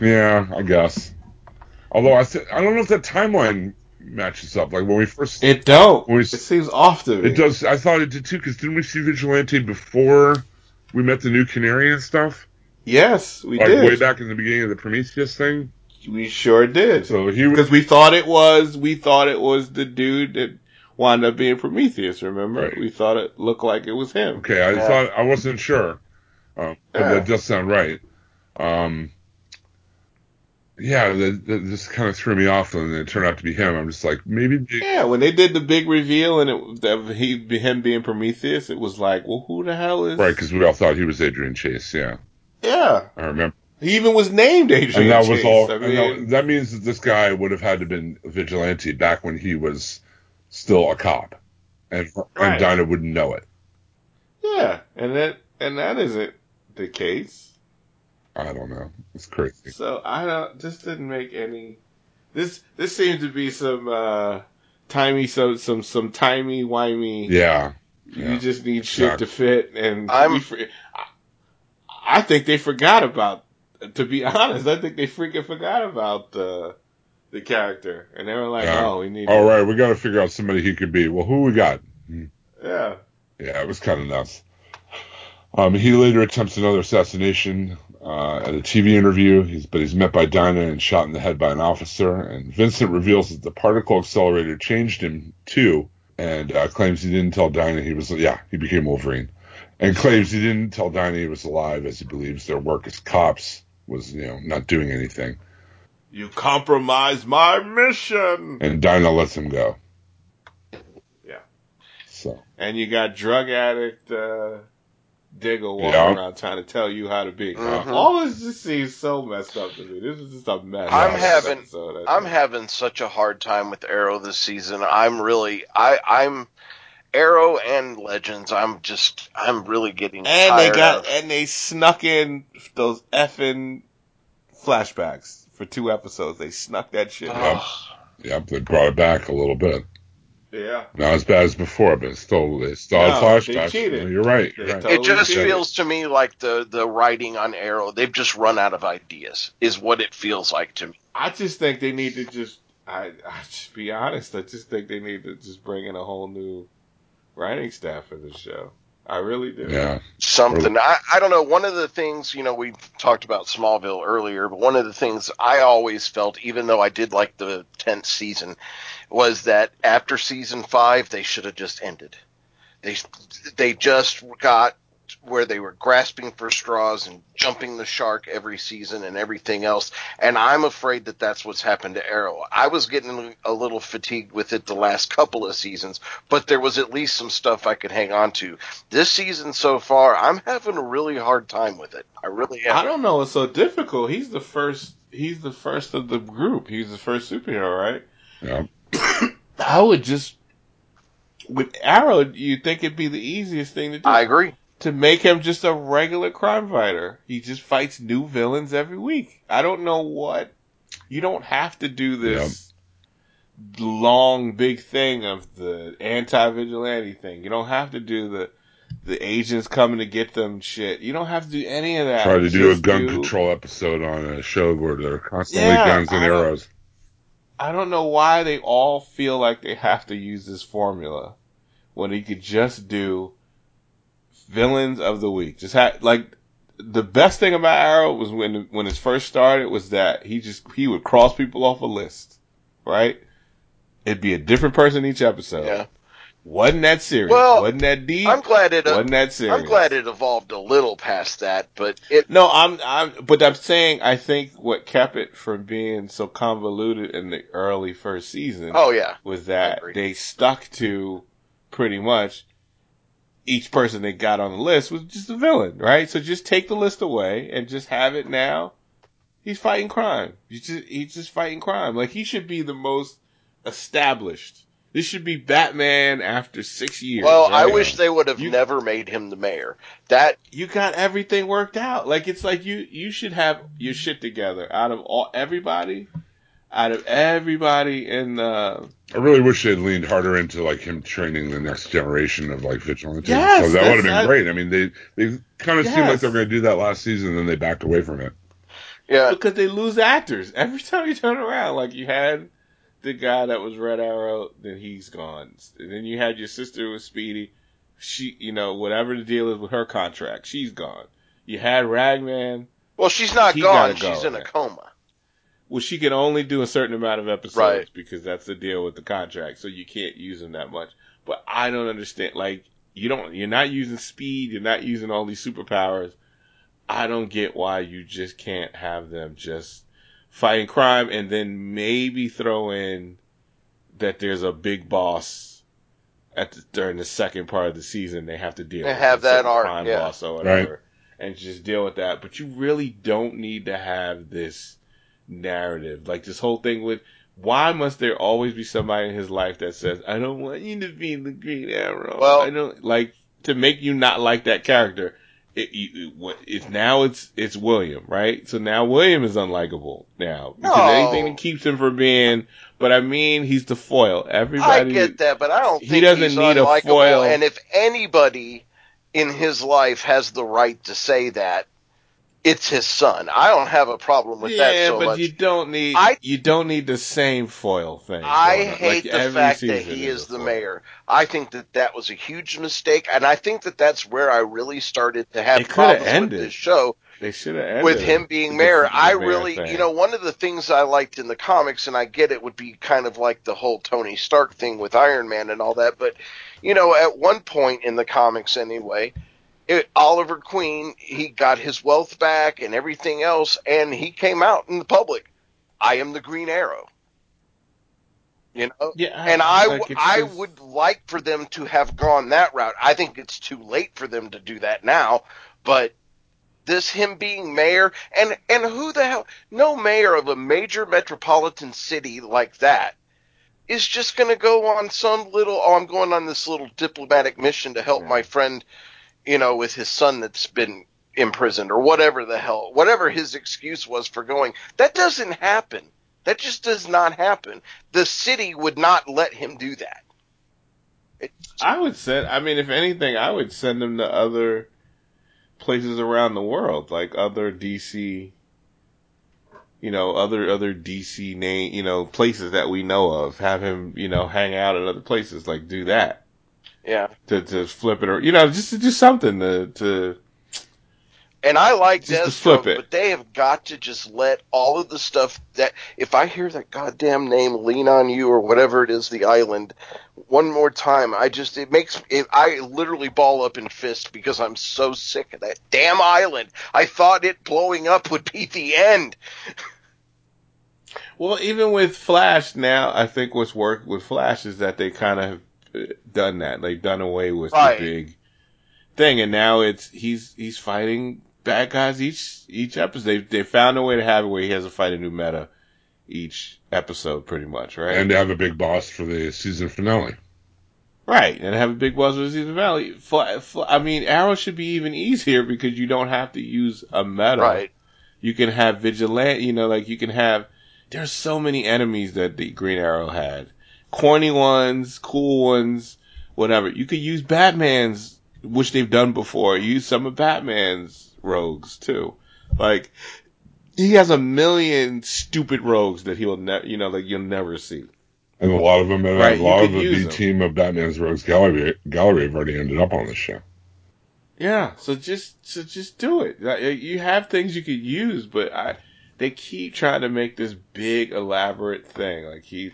yeah, I guess. Although I, th- I don't know if that timeline matches up. Like when we first It don't. We it s- seems off to me. It does. I thought it did too. Because didn't we see Vigilante before we met the new Canary and stuff? Yes, we like did. way back in the beginning of the Prometheus thing. We sure did. So he Because we thought it was, we thought it was the dude that wound up being Prometheus. Remember? Right. We thought it looked like it was him. okay. I Yeah. thought I wasn't sure, um, but Yeah. that does sound right. Um, yeah, that, that just kind of threw me off, and it turned out to be him. I'm just like, maybe. They, Yeah, when they did the big reveal and it that he him being Prometheus, it was like, well, who the hell is? Right, because we all thought he was Adrian Chase. Yeah, yeah, I remember. he even was named Adrian. and that was all. I mean, that, that means that this guy would have had to been a vigilante back when he was still a cop, and Right. and Dinah wouldn't know it. yeah, and that and that isn't the case. I don't know. It's crazy. So I don't. This didn't make any. This this seemed to be some uh timey some some some timey wimey. Yeah, You yeah. just need shit to fit, and I'm- we for- I, I think they forgot about. To be <laughs> honest, I think they freaking forgot about the the character, and they were like, Yeah. "Oh, we need." All right, we got to figure out somebody he could be. Well, who we got? Yeah. Yeah, it was kind of nuts. Um, he later attempts another assassination uh, at a TV interview, he's, but he's met by Dinah and shot in the head by an officer. And Vincent reveals that the particle accelerator changed him too, and uh, claims he didn't tell Dinah he was. Yeah, he became Wolverine, and claims he didn't tell Dinah he was alive, as he believes their work as cops was, you know, not doing anything. You compromised my mission. And Dinah lets him go. Yeah. So And you got drug addict uh, Diggle walking Yeah. around trying to tell you how to be. Mhm. All this just seems so messed up to me. This is just a mess. I'm having- episode, I I'm having such a hard time with Arrow this season. I'm really, I, I'm Arrow and Legends. I'm just, I'm really getting And they got of- and they snuck in those effing flashbacks for two episodes. They snuck that shit. in. Yep. Yep, they brought it back a little bit. Yeah. Not as bad as before, but it's still it's still No, a flashback. they cheated. You're right. You're right. totally It just cheated. feels to me like the the writing on Arrow. They've just run out of ideas. Is what it feels like to me. I just think they need to just I I just be honest, I just think they need to just bring in a whole new writing staff for the show. I really do. Yeah. something. I, I don't know. One of the things, you know, we talked about Smallville earlier, but one of the things I always felt, even though I did like the 10th season, was that after season five, they should have just ended. They, they just got where they were grasping for straws and jumping the shark every season and everything else. And I'm afraid that that's what's happened to Arrow. I was getting a little fatigued with it the last couple of seasons, but there was at least some stuff I could hang on to. This season so far, I'm having a really hard time with it. I really am. I don't know. It's so difficult. He's the first. He's the first of the group. He's the first superhero, right? Yeah. <coughs> I would just with Arrow. You think it'd be the easiest thing to do I agree. To make him just a regular crime fighter. He just fights new villains every week. I don't know what. You don't have to do this long big thing of the anti-vigilante thing. You don't have to do the the agents coming to get them shit. You don't have to do any of that. Try to do a gun do- control episode on a show where there are constantly Yeah, guns and I don't- arrows. I don't know why they all feel like they have to use this formula when he could just do villains of the week. Just had like the best thing about Arrow was when when it first started was that he just he would cross people off a list, right? It'd be a different person each episode. Yeah. wasn't that serious. Well, wasn't that deep. I'm glad it. Uh, wasn't that serious. I'm glad it evolved a little past that, but it. No, I'm, I'm, but I'm saying I think what kept it from being so convoluted in the early first season Oh yeah, was that they stuck to pretty much each person they got on the list was just a villain, right? So just take the list away and just have it now. He's fighting crime. He's just, he's just fighting crime. Like he should be the most established. This should be Batman after six years. Well, I wish they would have You- never made him the mayor. That you got everything worked out. Like it's like you you should have your shit together out of all everybody, out of everybody in the I really wish they'd leaned harder into like him training the next generation of like vigilantes. Yes, so that would have that's- been great. I mean, they they kind of seemed like they were going to do that last season, and then they backed away from it. yeah, because they lose actors every time you turn around. Like you had the guy that was Red Arrow, then he's gone. And then you had your sister with Speedy. She, you know, whatever the deal is with her contract, she's gone. You had Ragman. well, she's not gone. go, she's in a coma. Well, she can only do a certain amount of episodes Right. because that's the deal with the contract. So you can't use them that much. But I don't understand. Like you don't. You're not using speed. You're not using all these superpowers. I don't get why you just can't have them just fighting crime and then maybe throw in that there's a big boss at the, during the second part of the season they have to deal They with have that arc, crime yeah. boss or whatever and just deal with that. But you really don't need to have this narrative. Like this whole thing with why must there always be somebody in his life that says, I don't want you to be the Green Arrow. Well- I don't like to make you not like that character. It, you, it, it's now it's it's William, right? So now William is unlikable now because No. anything that keeps him from being. But I mean, he's the foil. Everybody, I get that, but I don't He think doesn't he's need a foil. And if anybody in his life has the right to say that, it's his son. I don't have a problem with yeah, that so but much. you don't need I- you don't need the same foil thing. I hate Like, the fact that he is the foil. mayor. I think that that was a huge mistake, and I think that that's where I really started to have It problems with this show They should have ended with him being mayor. I really, thing. you know, one of the things I liked in the comics, and I get it, would be kind of like the whole Tony Stark thing with Iron Man and all that. But you know, at one point in the comics, anyway, it, Oliver Queen he got his wealth back and everything else, and he came out in the public. I am the Green Arrow. You know, Yeah, and I, like, w- I would like for them to have gone that route. I think it's too late for them to do that now, but this him being mayor and and who the hell no mayor of a major metropolitan city like that is just going to go on some little oh I'm going on this little diplomatic mission to help Yeah. my friend you know with his son that's been imprisoned or whatever the hell whatever his excuse was for going that doesn't happen that just does not happen the city would not let him do that I would send. I mean, if anything, I would send him to other places around the world, like other DC. You know, other other DC name, you know, places that we know of. Have him, you know, hang out at other places. Like do that yeah to to flip it, or you know, just to do something to to. And I like Just to Deathstroke, flip it. but they have got to just let all of the stuff that if I hear that goddamn name "Lean on You" or whatever it is, the island, one more time, I just it makes it, I literally ball up in fist because I'm so sick of that damn island. I thought it blowing up would be the end. Well, even with Flash now, I think what's worked with Flash is that they kind of done that. They've done away with Right. the big thing, and now it's he's he's fighting bad guys each each episode. They they found a way to have it where he has to fight a new meta each episode, pretty much, right? And to have a big boss for the season finale. Right, and have a big boss for the Season finale. Fla- Fla- I mean, Arrow should be even easier because you don't have to use a meta. Right. You can have vigilante, you know, like you can have. There's so many enemies that the Green Arrow had, corny ones, cool ones, whatever. You could use Batman's, which they've done before. Use some of Batman's rogues too. Like he has a million stupid rogues that he'll never, you know, like you'll never see. And a lot of them, and Right, a lot of the B team of Batman's Rogues Gallery, Gallery have already ended up on this show. Yeah, so just so just do it. You have things you could use, but I they keep trying to make this big elaborate thing. Like he,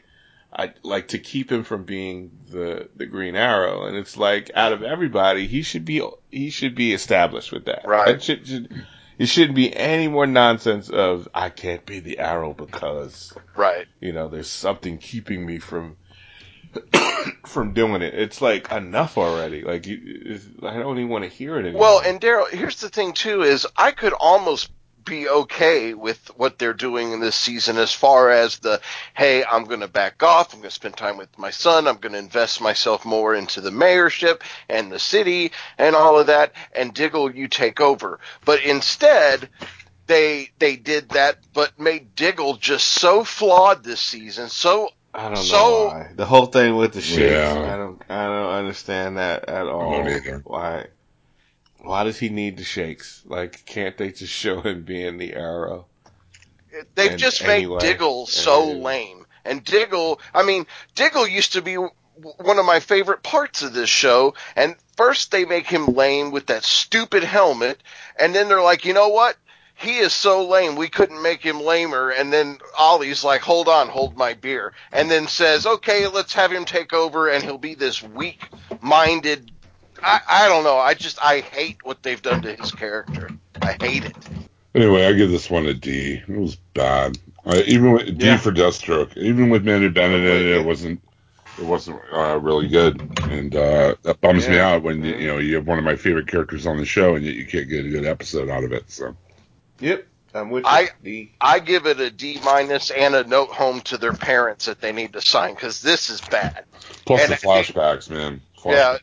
I like to keep him from being the the Green Arrow, and it's like out of everybody, he should be he should be established with that. Right. That should, should it shouldn't be any more nonsense of I can't be the Arrow because Right. you know there's something keeping me from <coughs> from doing it. It's like enough already. Like you, I don't even want to hear it anymore. Well, and Daryl, here's the thing too: is I could almost be okay with what they're doing in this season as far as the hey, I'm going to back off. I'm going to spend time with my son. I'm going to invest myself more into the mayorship and the city and all of that. And Diggle, you take over. But instead. They they did that, but made Diggle just so flawed this season, so I don't know why. The whole thing with the shakes, Yeah. I don't, I don't understand that at all. don't either. Why, why does he need the shakes? Like, can't they just show him being the arrow? They've And just anyway, made Diggle so and- lame. And Diggle, I mean, Diggle used to be one of my favorite parts of this show. And first they make him lame with that stupid helmet. And then they're like, you know what? He is so lame, we couldn't make him lamer. And then Ollie's like, hold on, hold my beer. And then says, okay, let's have him take over and he'll be this weak minded. I, I don't know. I just, I hate what they've done to his character. I hate it. Anyway, I give this one a D. It was bad. Uh, even with D Yeah. for Deathstroke. Even with Manu Bennett in it, it wasn't. It wasn't uh, really good, and uh, that bums me out when you, you know you have one of my favorite characters on the show, and yet you can't get a good episode out of it. So Yep, I'm with you. I- D. I give it a D minus and a note home to their parents that they need to sign because this is bad. plus And the I- flashbacks, man. Yeah,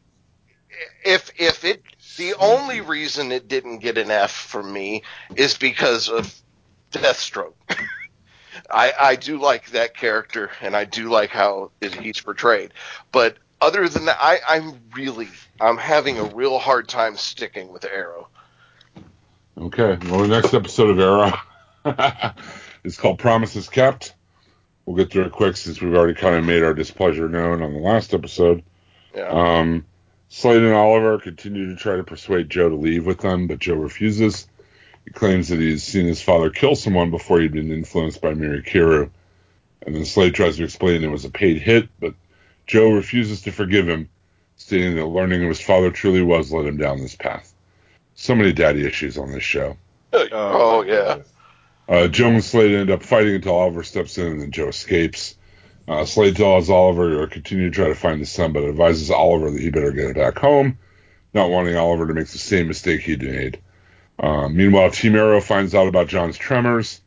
if if it the only reason it didn't get an F from me is because of Deathstroke. <laughs> I I do like that character and I do like how it, he's portrayed, but other than that, I I'm really I'm having a real hard time sticking with Arrow. Okay. Well, the next episode of Arrow <laughs> is called Promises Kept. We'll get through it quick since we've already kind of made our displeasure known on the last episode. Yeah. Um, Slade and Oliver continue to try to persuade Joe to leave with them, but Joe refuses. He claims that he's seen his father kill someone before he'd been influenced by Mirakuru. And then Slade tries to explain it was a paid hit, but Joe refuses to forgive him, stating that learning who his father truly was led him down this path. So many daddy issues on this show. Oh, yeah. Uh, Joe and Slade end up fighting until Oliver steps in and then Joe escapes. Uh, Slade tells Oliver to continue to try to find his son, but advises Oliver that he better get back home, not wanting Oliver to make the same mistake he'd made. Uh, meanwhile, Team Arrow finds out about John's tremors.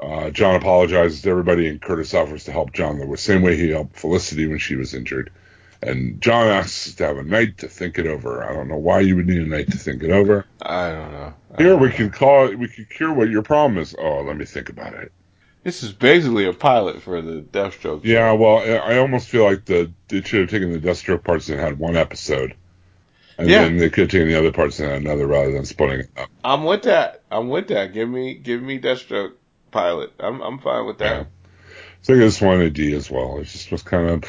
Uh, John apologizes to everybody, and Curtis offers to help John the same way he helped Felicity when she was injured. And John asks to have a night to think it over. I don't know why you would need a night to think it over. I don't know. I Here don't we know. can call it. We can cure what your problem is. Oh, let me think about it. This is basically a pilot for the Deathstroke. Yeah, well, I I almost feel like the they should have taken the Deathstroke parts and had one episode, and Yeah. then they could have taken the other parts and had another rather than splitting it up. I'm with that. I'm with that. Give me, give me Deathstroke pilot. I'm, I'm fine with Yeah. that. So I guess one a D as well. It just was kind of,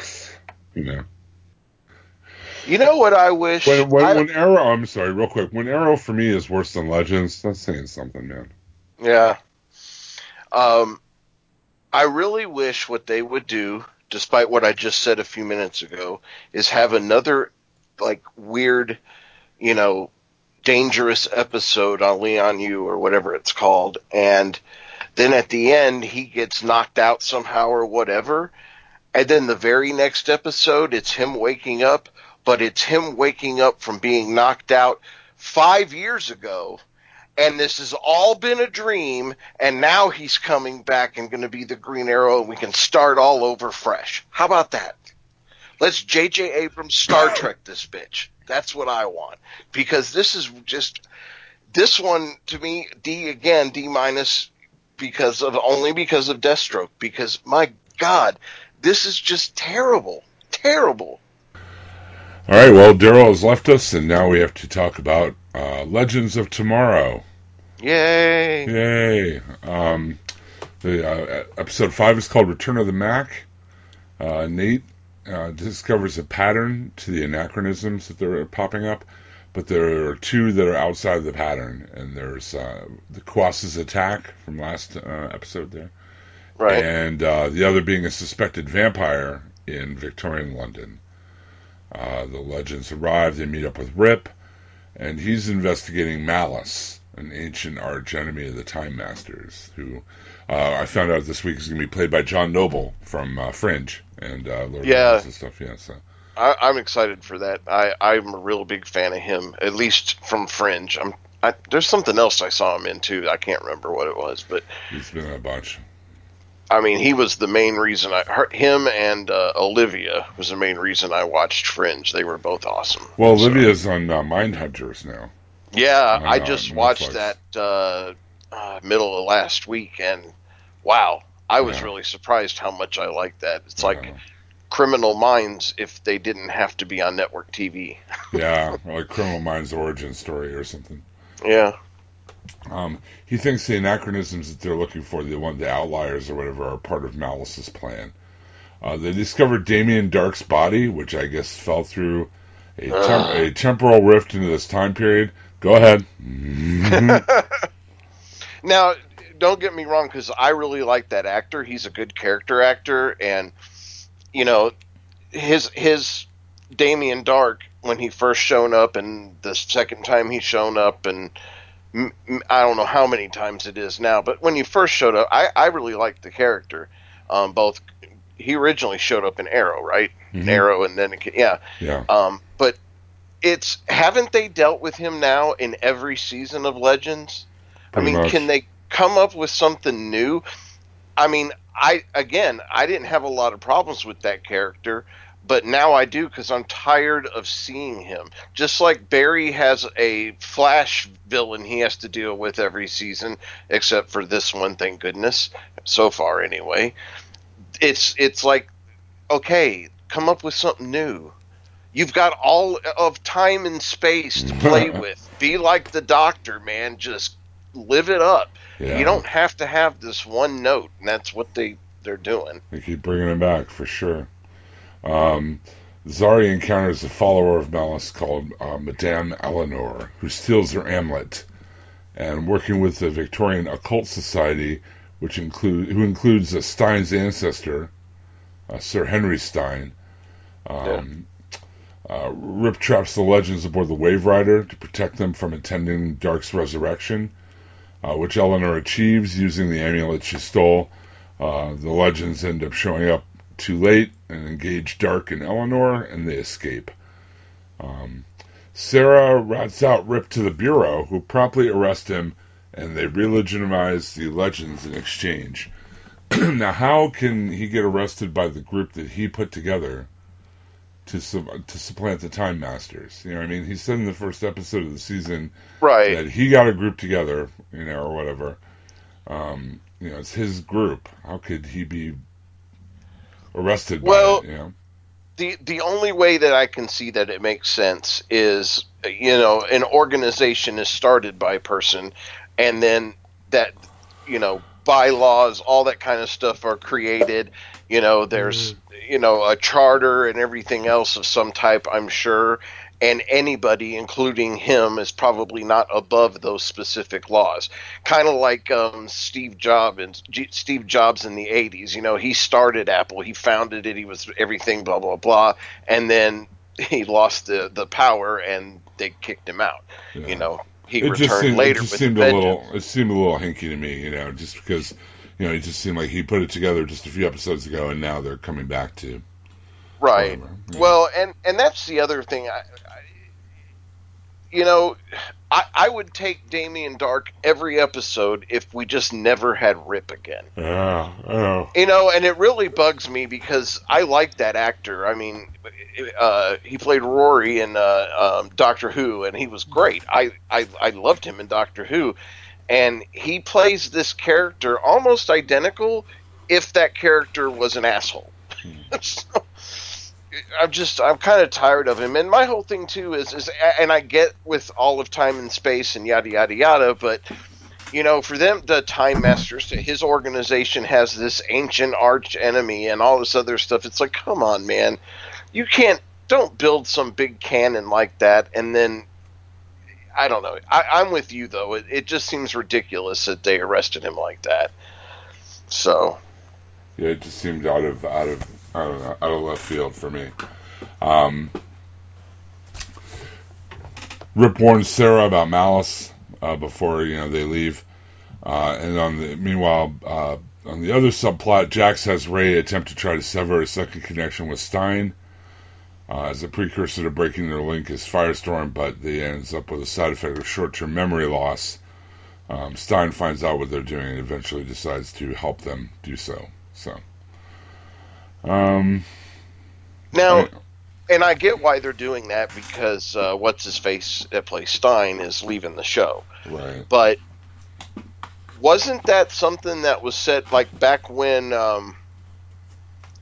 you know, You know what I wish? when when, I- when Arrow. I'm sorry, real quick. When Arrow for me is worse than Legends, that's saying something, man. Yeah. Um, I really wish what they would do, despite what I just said a few minutes ago, is have another like weird, you know, dangerous episode on Lian Yu or whatever it's called, and then at the end he gets knocked out somehow or whatever, and then the very next episode it's him waking up, but it's him waking up from being knocked out five years ago and this has all been a dream, and now he's coming back and going to be the Green Arrow, and we can start all over fresh. How about that? Let's J.J. Abrams Star <coughs> Trek this bitch. That's what I want because this is just this one to me D again D minus because of only because of Deathstroke because my God this is just terrible terrible. All right, well, Daryl has left us, and now we have to talk about uh, Legends of Tomorrow. Yay! Yay! Um, the uh, episode five is called "Return of the Mac." Uh, Nate uh, discovers a pattern to the anachronisms that are popping up, but there are two that are outside of the pattern, and there's uh, the Kuasa's attack from last uh, episode there, Right. and uh, the other being a suspected vampire in Victorian London. Uh, the legends arrive. They meet up with Rip, and he's investigating Malice, an ancient arch enemy of the Time Masters, who uh, I found out this week is going to be played by John Noble from uh, Fringe and uh, Lord Yeah. of the Rings and stuff. Yeah, so I, I'm excited for that. I, I'm a real big fan of him, at least from Fringe. I'm. I, there's something else I saw him in too. I can't remember what it was, but he's been in a bunch. I mean, he was the main reason I him and uh, Olivia was the main reason I watched Fringe. They were both awesome. Well, So- Olivia's on uh, Mindhunters now. Yeah, I just watched Netflix. that uh, uh, middle of last week, and wow, I was Yeah. really surprised how much I liked that. It's like Criminal Minds if they didn't have to be on network TV. <laughs> Yeah, like Criminal Minds origin story or something. Yeah, Um, he thinks the anachronisms that they're looking for, the one, the outliers or whatever, are part of Malice's plan. Uh, they discovered Damien Darhk's body, which I guess fell through a, Ugh. a temporal rift into this time period. Go ahead. <laughs> Now, don't get me wrong, because I really like that actor. He's a good character actor, and you know, his his Damien Darhk when he first shown up, and the second time he's shown up, and I don't know how many times it is now, but when he first showed up, I I really liked the character. Um, both he originally showed up in Arrow, right? Mhm. Arrow, and then it, yeah, Yeah. um, it's haven't they dealt with him now in every season of Legends? Pretty I mean, much. can they come up with something new? I mean, I again, I didn't have a lot of problems with that character, but now I do because I'm tired of seeing him. Just like Barry has a Flash villain he has to deal with every season, except for this one, thank goodness, so far anyway. It's it's like, okay, come up with something new. You've got all of time and space to play <laughs> with. Be like the Doctor, man. Just live it up. Yeah. You don't have to have this one note, and that's what they they're doing. They keep bringing it back for sure. Um, Zari encounters a follower of Malice called uh, Madame Eleanor, who steals her amulet, and working with the Victorian Occult Society, which include who includes uh, Stein's ancestor, uh, Sir Henry Stein. Um, uh, Rip traps the legends aboard the Waverider to protect them from attending Darhk's resurrection, uh, which Eleanor achieves using the amulet she stole. Uh, the legends end up showing up too late and engage Darhk and Eleanor, and they escape. Um, Sara rats out Rip to the Bureau, who promptly arrest him, and they relegitimize the legends in exchange. <clears throat> now, how can he get arrested by the group that he put together to to supplant the Time Masters? You know, what I mean, he said in the first episode of the season Right. that he got a group together, you know, or whatever. Um, you know, it's his group. How could he be arrested by Well, it? You know, the the only way that I can see that it makes sense is you know an organization is started by a person, and then that you know bylaws, all that kind of stuff are created. You know, there's you know a charter and everything else of some type. I'm sure. And anybody, including him, is probably not above those specific laws. Kind of like um, Steve Jobs and G- Steve Jobs in the '80s. You know, he started Apple, he founded it, he was everything, blah blah blah, and then he lost the the power and they kicked him out. Yeah. You know, he it just returned seemed, later it just with seemed a a vengeance. little. It seemed a little hinky to me, you know, just because you know it just seemed like he put it together just a few episodes ago, and now they're coming back to right. Yeah. Well, and and that's the other thing. I, I you know, I, I would take Damien Darhk every episode if we just never had Rip again. yeah, know. You know, and it really bugs me because I like that actor. I mean, uh, he played Rory in uh, um, Doctor Who, and he was great. I, I I loved him in Doctor Who, and he plays this character almost identical. If that character was an asshole, hmm. <laughs> so, I'm just I'm kind of tired of him. And my whole thing too is is and I get with all of time and space and yada yada yada, but you know, for them, the Time Masters, his organization has this ancient arch enemy and all this other stuff. It's like, come on, man, you can't don't build some big cannon like that and then. I don't know. I, I'm with you though. It, it just seems ridiculous that they arrested him like that. So, yeah, it just seemed out of out of I don't know out of left field for me. Um, Rip warns Sara about Malice uh, before you know they leave, uh, and on the meanwhile uh, on the other subplot, Jax has Ray attempt to try to sever a second connection with Stein. Uh, as a precursor to breaking their link is Firestorm, but they ends up with a side effect of short-term memory loss. Um, Stein finds out what they're doing and eventually decides to help them do so. So, um, Now, I- and I get why they're doing that because uh, what's his face that plays Stein is leaving the show. right, But wasn't that something that was said like back when, um,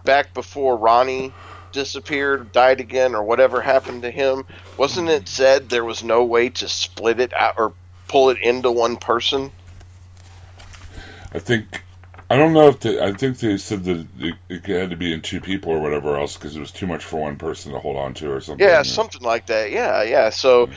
back before Ronnie disappeared, died again, or whatever happened to him? Wasn't it said there was no way to split it out or pull it into one person? I think I don't know if they, I think they said that it, it had to be in two people or whatever else because it was too much for one person to hold on to or something. Yeah, something like that. Yeah, yeah. So,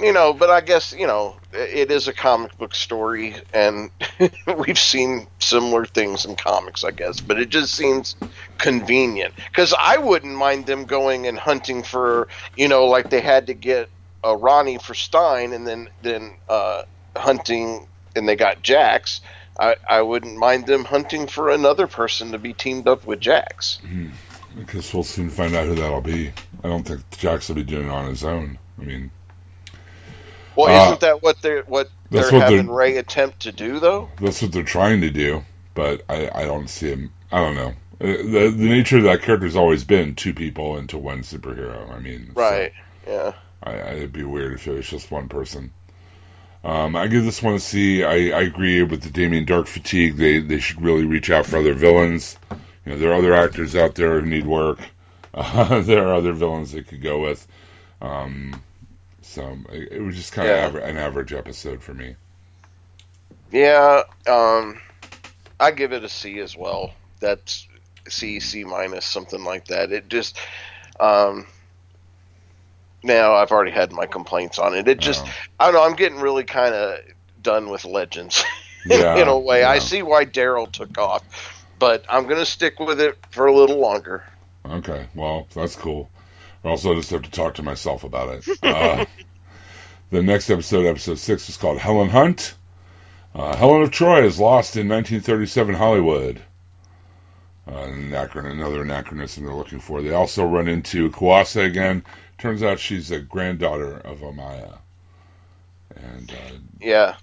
you know, but I guess you know it is a comic book story, and <laughs> we've seen similar things in comics, I guess. But it just seems convenient because I wouldn't mind them going and hunting for, you know, like they had to get a Ronnie for Stein, and then then uh, hunting, and they got Jax. I, I wouldn't mind them hunting for another person to be teamed up with Jax. I guess we'll soon find out who that'll be. I don't think Jax will be doing it on his own. I mean, Well, Uh, isn't that what they're what they're what having they're- Ray attempt to do, though? that's what they're trying to do, but I, I don't see him. I don't know. Uh, The the nature of that character's always been two people into one superhero. I mean, so- Right. Yeah. I, I, it'd be weird if it was just one person. Um, I give this one a C. I, I agree with the Damien Darhk fatigue. They they should really reach out for other villains. You know, there are other actors out there who need work. Uh, <laughs> there are other villains they could go with. Um, so it, it was just kind of Yeah. aver- an average episode for me. Yeah. Um, I give it a C as well. That's C, C minus, something like that. It just, um, now I've already had my complaints on it. It just, Oh. I don't know. I'm getting really kind of done with Legends <laughs> in, Yeah, in a way. I see why Daryl took off, but I'm gonna stick with it for a little longer. Okay, well, that's cool. I also just have to talk to myself about it. Uh, <laughs> the next episode, episode six, is called Helen Hunt. Uh, Helen of Troy is lost in 1937 Hollywood. Uh, an anachron- another anachronism they're looking for. They also run into Kuasa again. Turns out she's a granddaughter of Amaya. And uh, Yeah,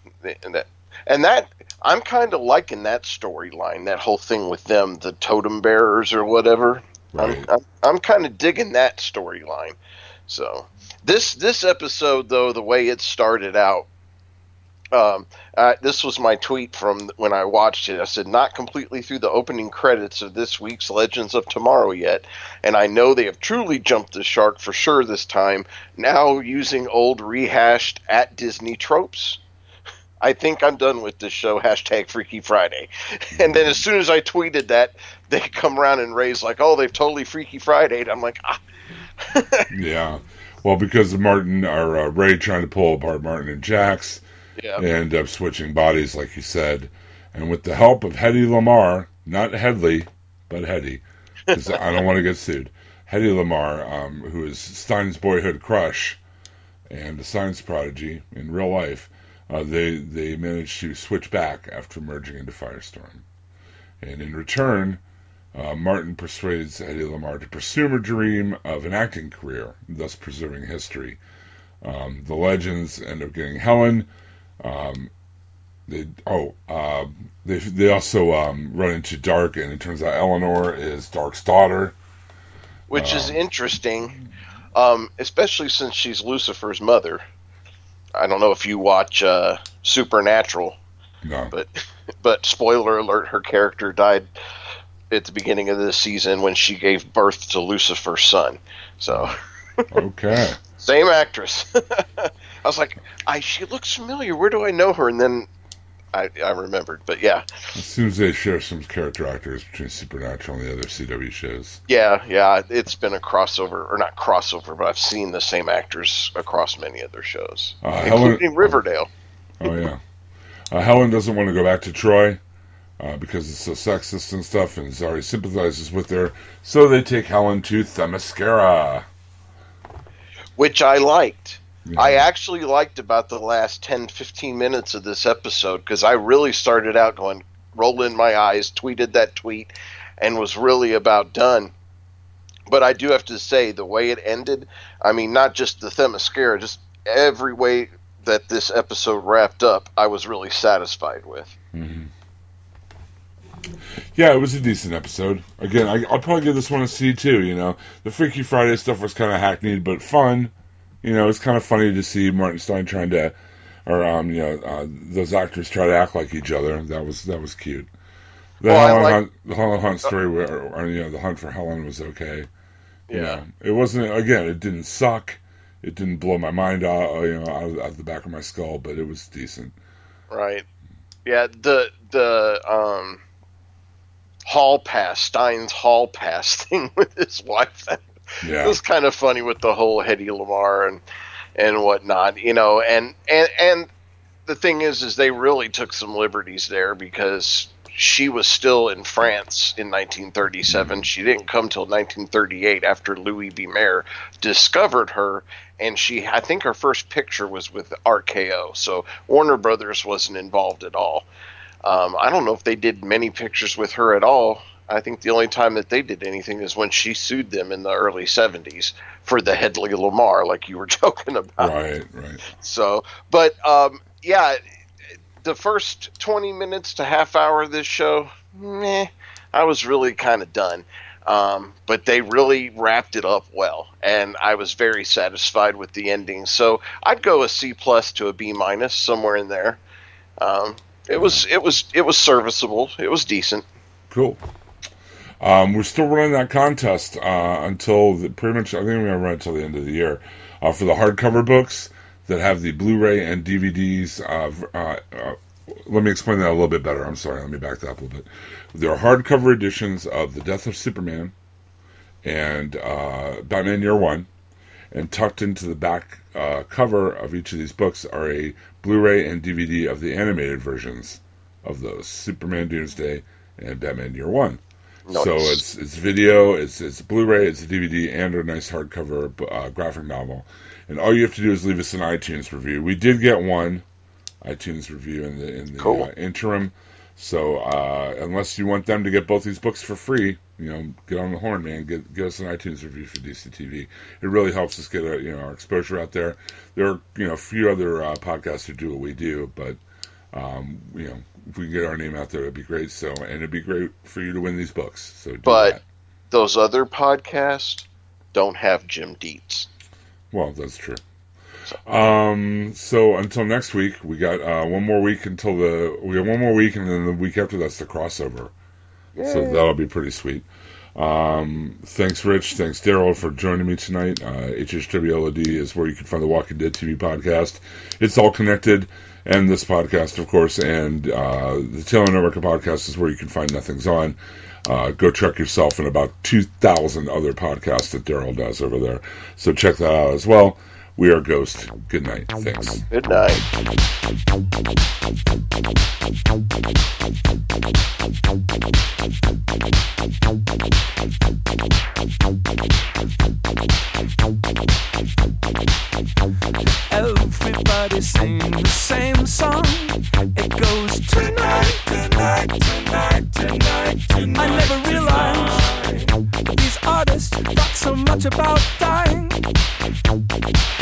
and that, and that I'm kind of liking that storyline, that whole thing with them, the totem bearers or whatever. right, I'm I'm, I'm kind of digging that storyline. So this this episode though, the way it started out, um, uh, this was my tweet from when I watched it. I said not completely through the opening credits of this week's Legends of Tomorrow yet, and I know they have truly jumped the shark for sure this time. Now using old rehashed at Disney tropes. <laughs> I think I'm done with this show. Hashtag Freaky Friday. <laughs> And then as soon as I tweeted that, they come around and raise like, "Oh, they've totally Freaky Friday." I'm like, ah, <laughs> yeah. Well, because of Martin or uh, Ray trying to pull apart Martin and Jax, yeah, They end up switching bodies, like you said. And with the help of Hedy Lamarr, not Hedley, but Hedy, because I don't want to get sued. Hedy Lamarr, um, who is Stein's boyhood crush and a science prodigy in real life, uh, they they managed to switch back after merging into Firestorm. And in return, uh, Martin persuades Eddie Lamar to pursue her dream of an acting career, thus preserving history. Um, the legends end up getting Helen. Um, they oh uh, they they also um, run into Darhk, and it turns out Eleanor is Darhk's daughter. which is Um, interesting, um, especially since she's Lucifer's mother. I don't know if you watch uh, Supernatural, No, but <laughs> but spoiler alert: her character died at the beginning of the season when she gave birth to Lucifer's son. So okay, <laughs> same actress. <laughs> I was like, I she looks familiar. Where do I know her? And then I I remembered. But yeah, as soon as they share some character actors between Supernatural and the other CW shows. yeah, yeah. It's been a crossover, or not crossover, but I've seen the same actors across many other shows, Uh, Helen- including Riverdale. Oh yeah, uh, Helen doesn't want to go back to Troy. Uh, because it's so sexist and stuff, and Zari sympathizes with her. So they take Helen to Themyscira. which I liked. Yeah. I actually liked about the last 10, 15 minutes of this episode because I really started out going, rolling my eyes, tweeted that tweet, and was really about done. But I do have to say, the way it ended, I mean, not just the Themyscira, just every way that this episode wrapped up, I was really satisfied with. Yeah, it was a decent episode. Again, I, I'll probably give this one a C too. You know, the Freaky Friday stuff was kind of hackneyed but fun. You know, it's kind of funny to see Martin Stein trying to, or um, you know, uh, those actors try to act like each other. That was that was cute. The Well, Helen like- Hunt, the Helen Hunt story, where, or, you know, the hunt for Helen was okay. You Yeah. know, it wasn't again. It didn't suck. It didn't blow my mind out, you know, out of, out of the back of my skull, but it was decent. Right. Yeah, the the um hall pass, Stein's hall pass <laughs> thing with his wife. <laughs> Yeah, it was kind of funny with the whole Hedy Lamarr and and whatnot, you know. And and and the thing is, is they really took some liberties there because she was still in France in 1937. She didn't come till 1938 after Louis B. Mayer discovered her, and she I think her first picture was with RKO. So Warner Brothers wasn't involved at all. Um, I don't know if they did many pictures with her at all. I think the only time that they did anything is when she sued them in the early 70s for the Hedley Lamarr, like you were <laughs> joking about. right, right. So, but um, yeah, the first 20 minutes to half hour of this show, meh, I was really kind of done. Um, but they really wrapped it up well, and I was very satisfied with the ending. So I'd go a C plus to a B minus, somewhere in there. Um, it was it was it was serviceable. It was decent. Cool. Um, we're still running that contest uh, until the, pretty much. I think we're gonna run it until the end of the year uh, for the hardcover books that have the Blu-ray and DVDs. Uh, uh, let me explain that a little bit better. I'm sorry. Let me back that up a little bit. There are hardcover editions of The Death of Superman and uh, Batman Year One, and tucked into the back uh, cover of each of these books are a Blu-ray and DVD of the animated versions of those Superman Doomsday and Batman Year One. So it's it's video, it's it's Blu-ray, it's a DVD, and a nice hardcover uh, graphic novel. And all you have to do is leave us an iTunes review. We did get one iTunes review in the in the Cool. uh, interim. So uh, unless you want them to get both these books for free, you know, get on the horn, man. Get get us an iTunes review for DCTV. It really helps us get our, you know our exposure out there. There are you know a few other uh, podcasts who do what we do, but um, you know if we can get our name out there, it'd be great. So and it'd be great for you to win these books. So do But- that. Those other podcasts don't have Jim Dietz. Well, that's true. Um, so until next week, we got uh, one more week until the we have one more week, and then the week after that's the crossover. So that'll be pretty sweet. Um, thanks, Rich. Thanks, Daryl, for joining me tonight. Uh, HHWLOD is where you can find the Walking Dead TV podcast. It's all connected, and this podcast, of course, and uh, the Taylor Network podcast is where you can find Nothing's On. Uh, go check yourself and about 2,000 other podcasts that Daryl does over there. So check that out as well. We are Ghost. Good night. Thanks. Good night. Everybody sing the same song. It goes tonight, tonight, tonight, tonight, tonight. I never realized that these artists thought so much about dying.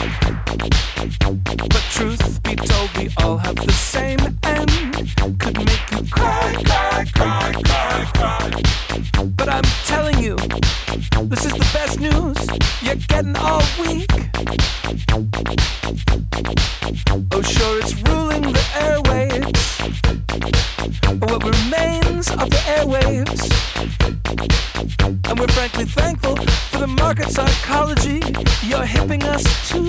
But truth be told, we all have the same end. Could make you cry, cry, cry, cry, cry. But I'm telling you, this is the best news you're getting all week. Oh, sure, it's ruling the airwaves. But What remains of the airwaves. And we're frankly thankful for the market psychology you're hipping us to.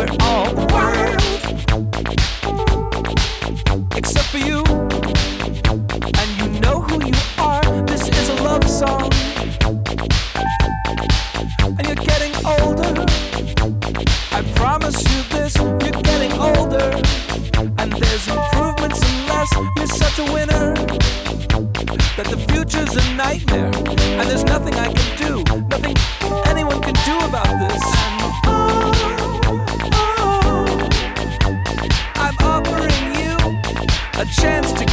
we're all. Except for you, and you know who you are. This is a love song, and you're getting older. I promise you this, you're getting older, and there's improvements unless you're such a winner that the future's a nightmare, and there's nothing I can do, nothing anyone can do about this. Chance to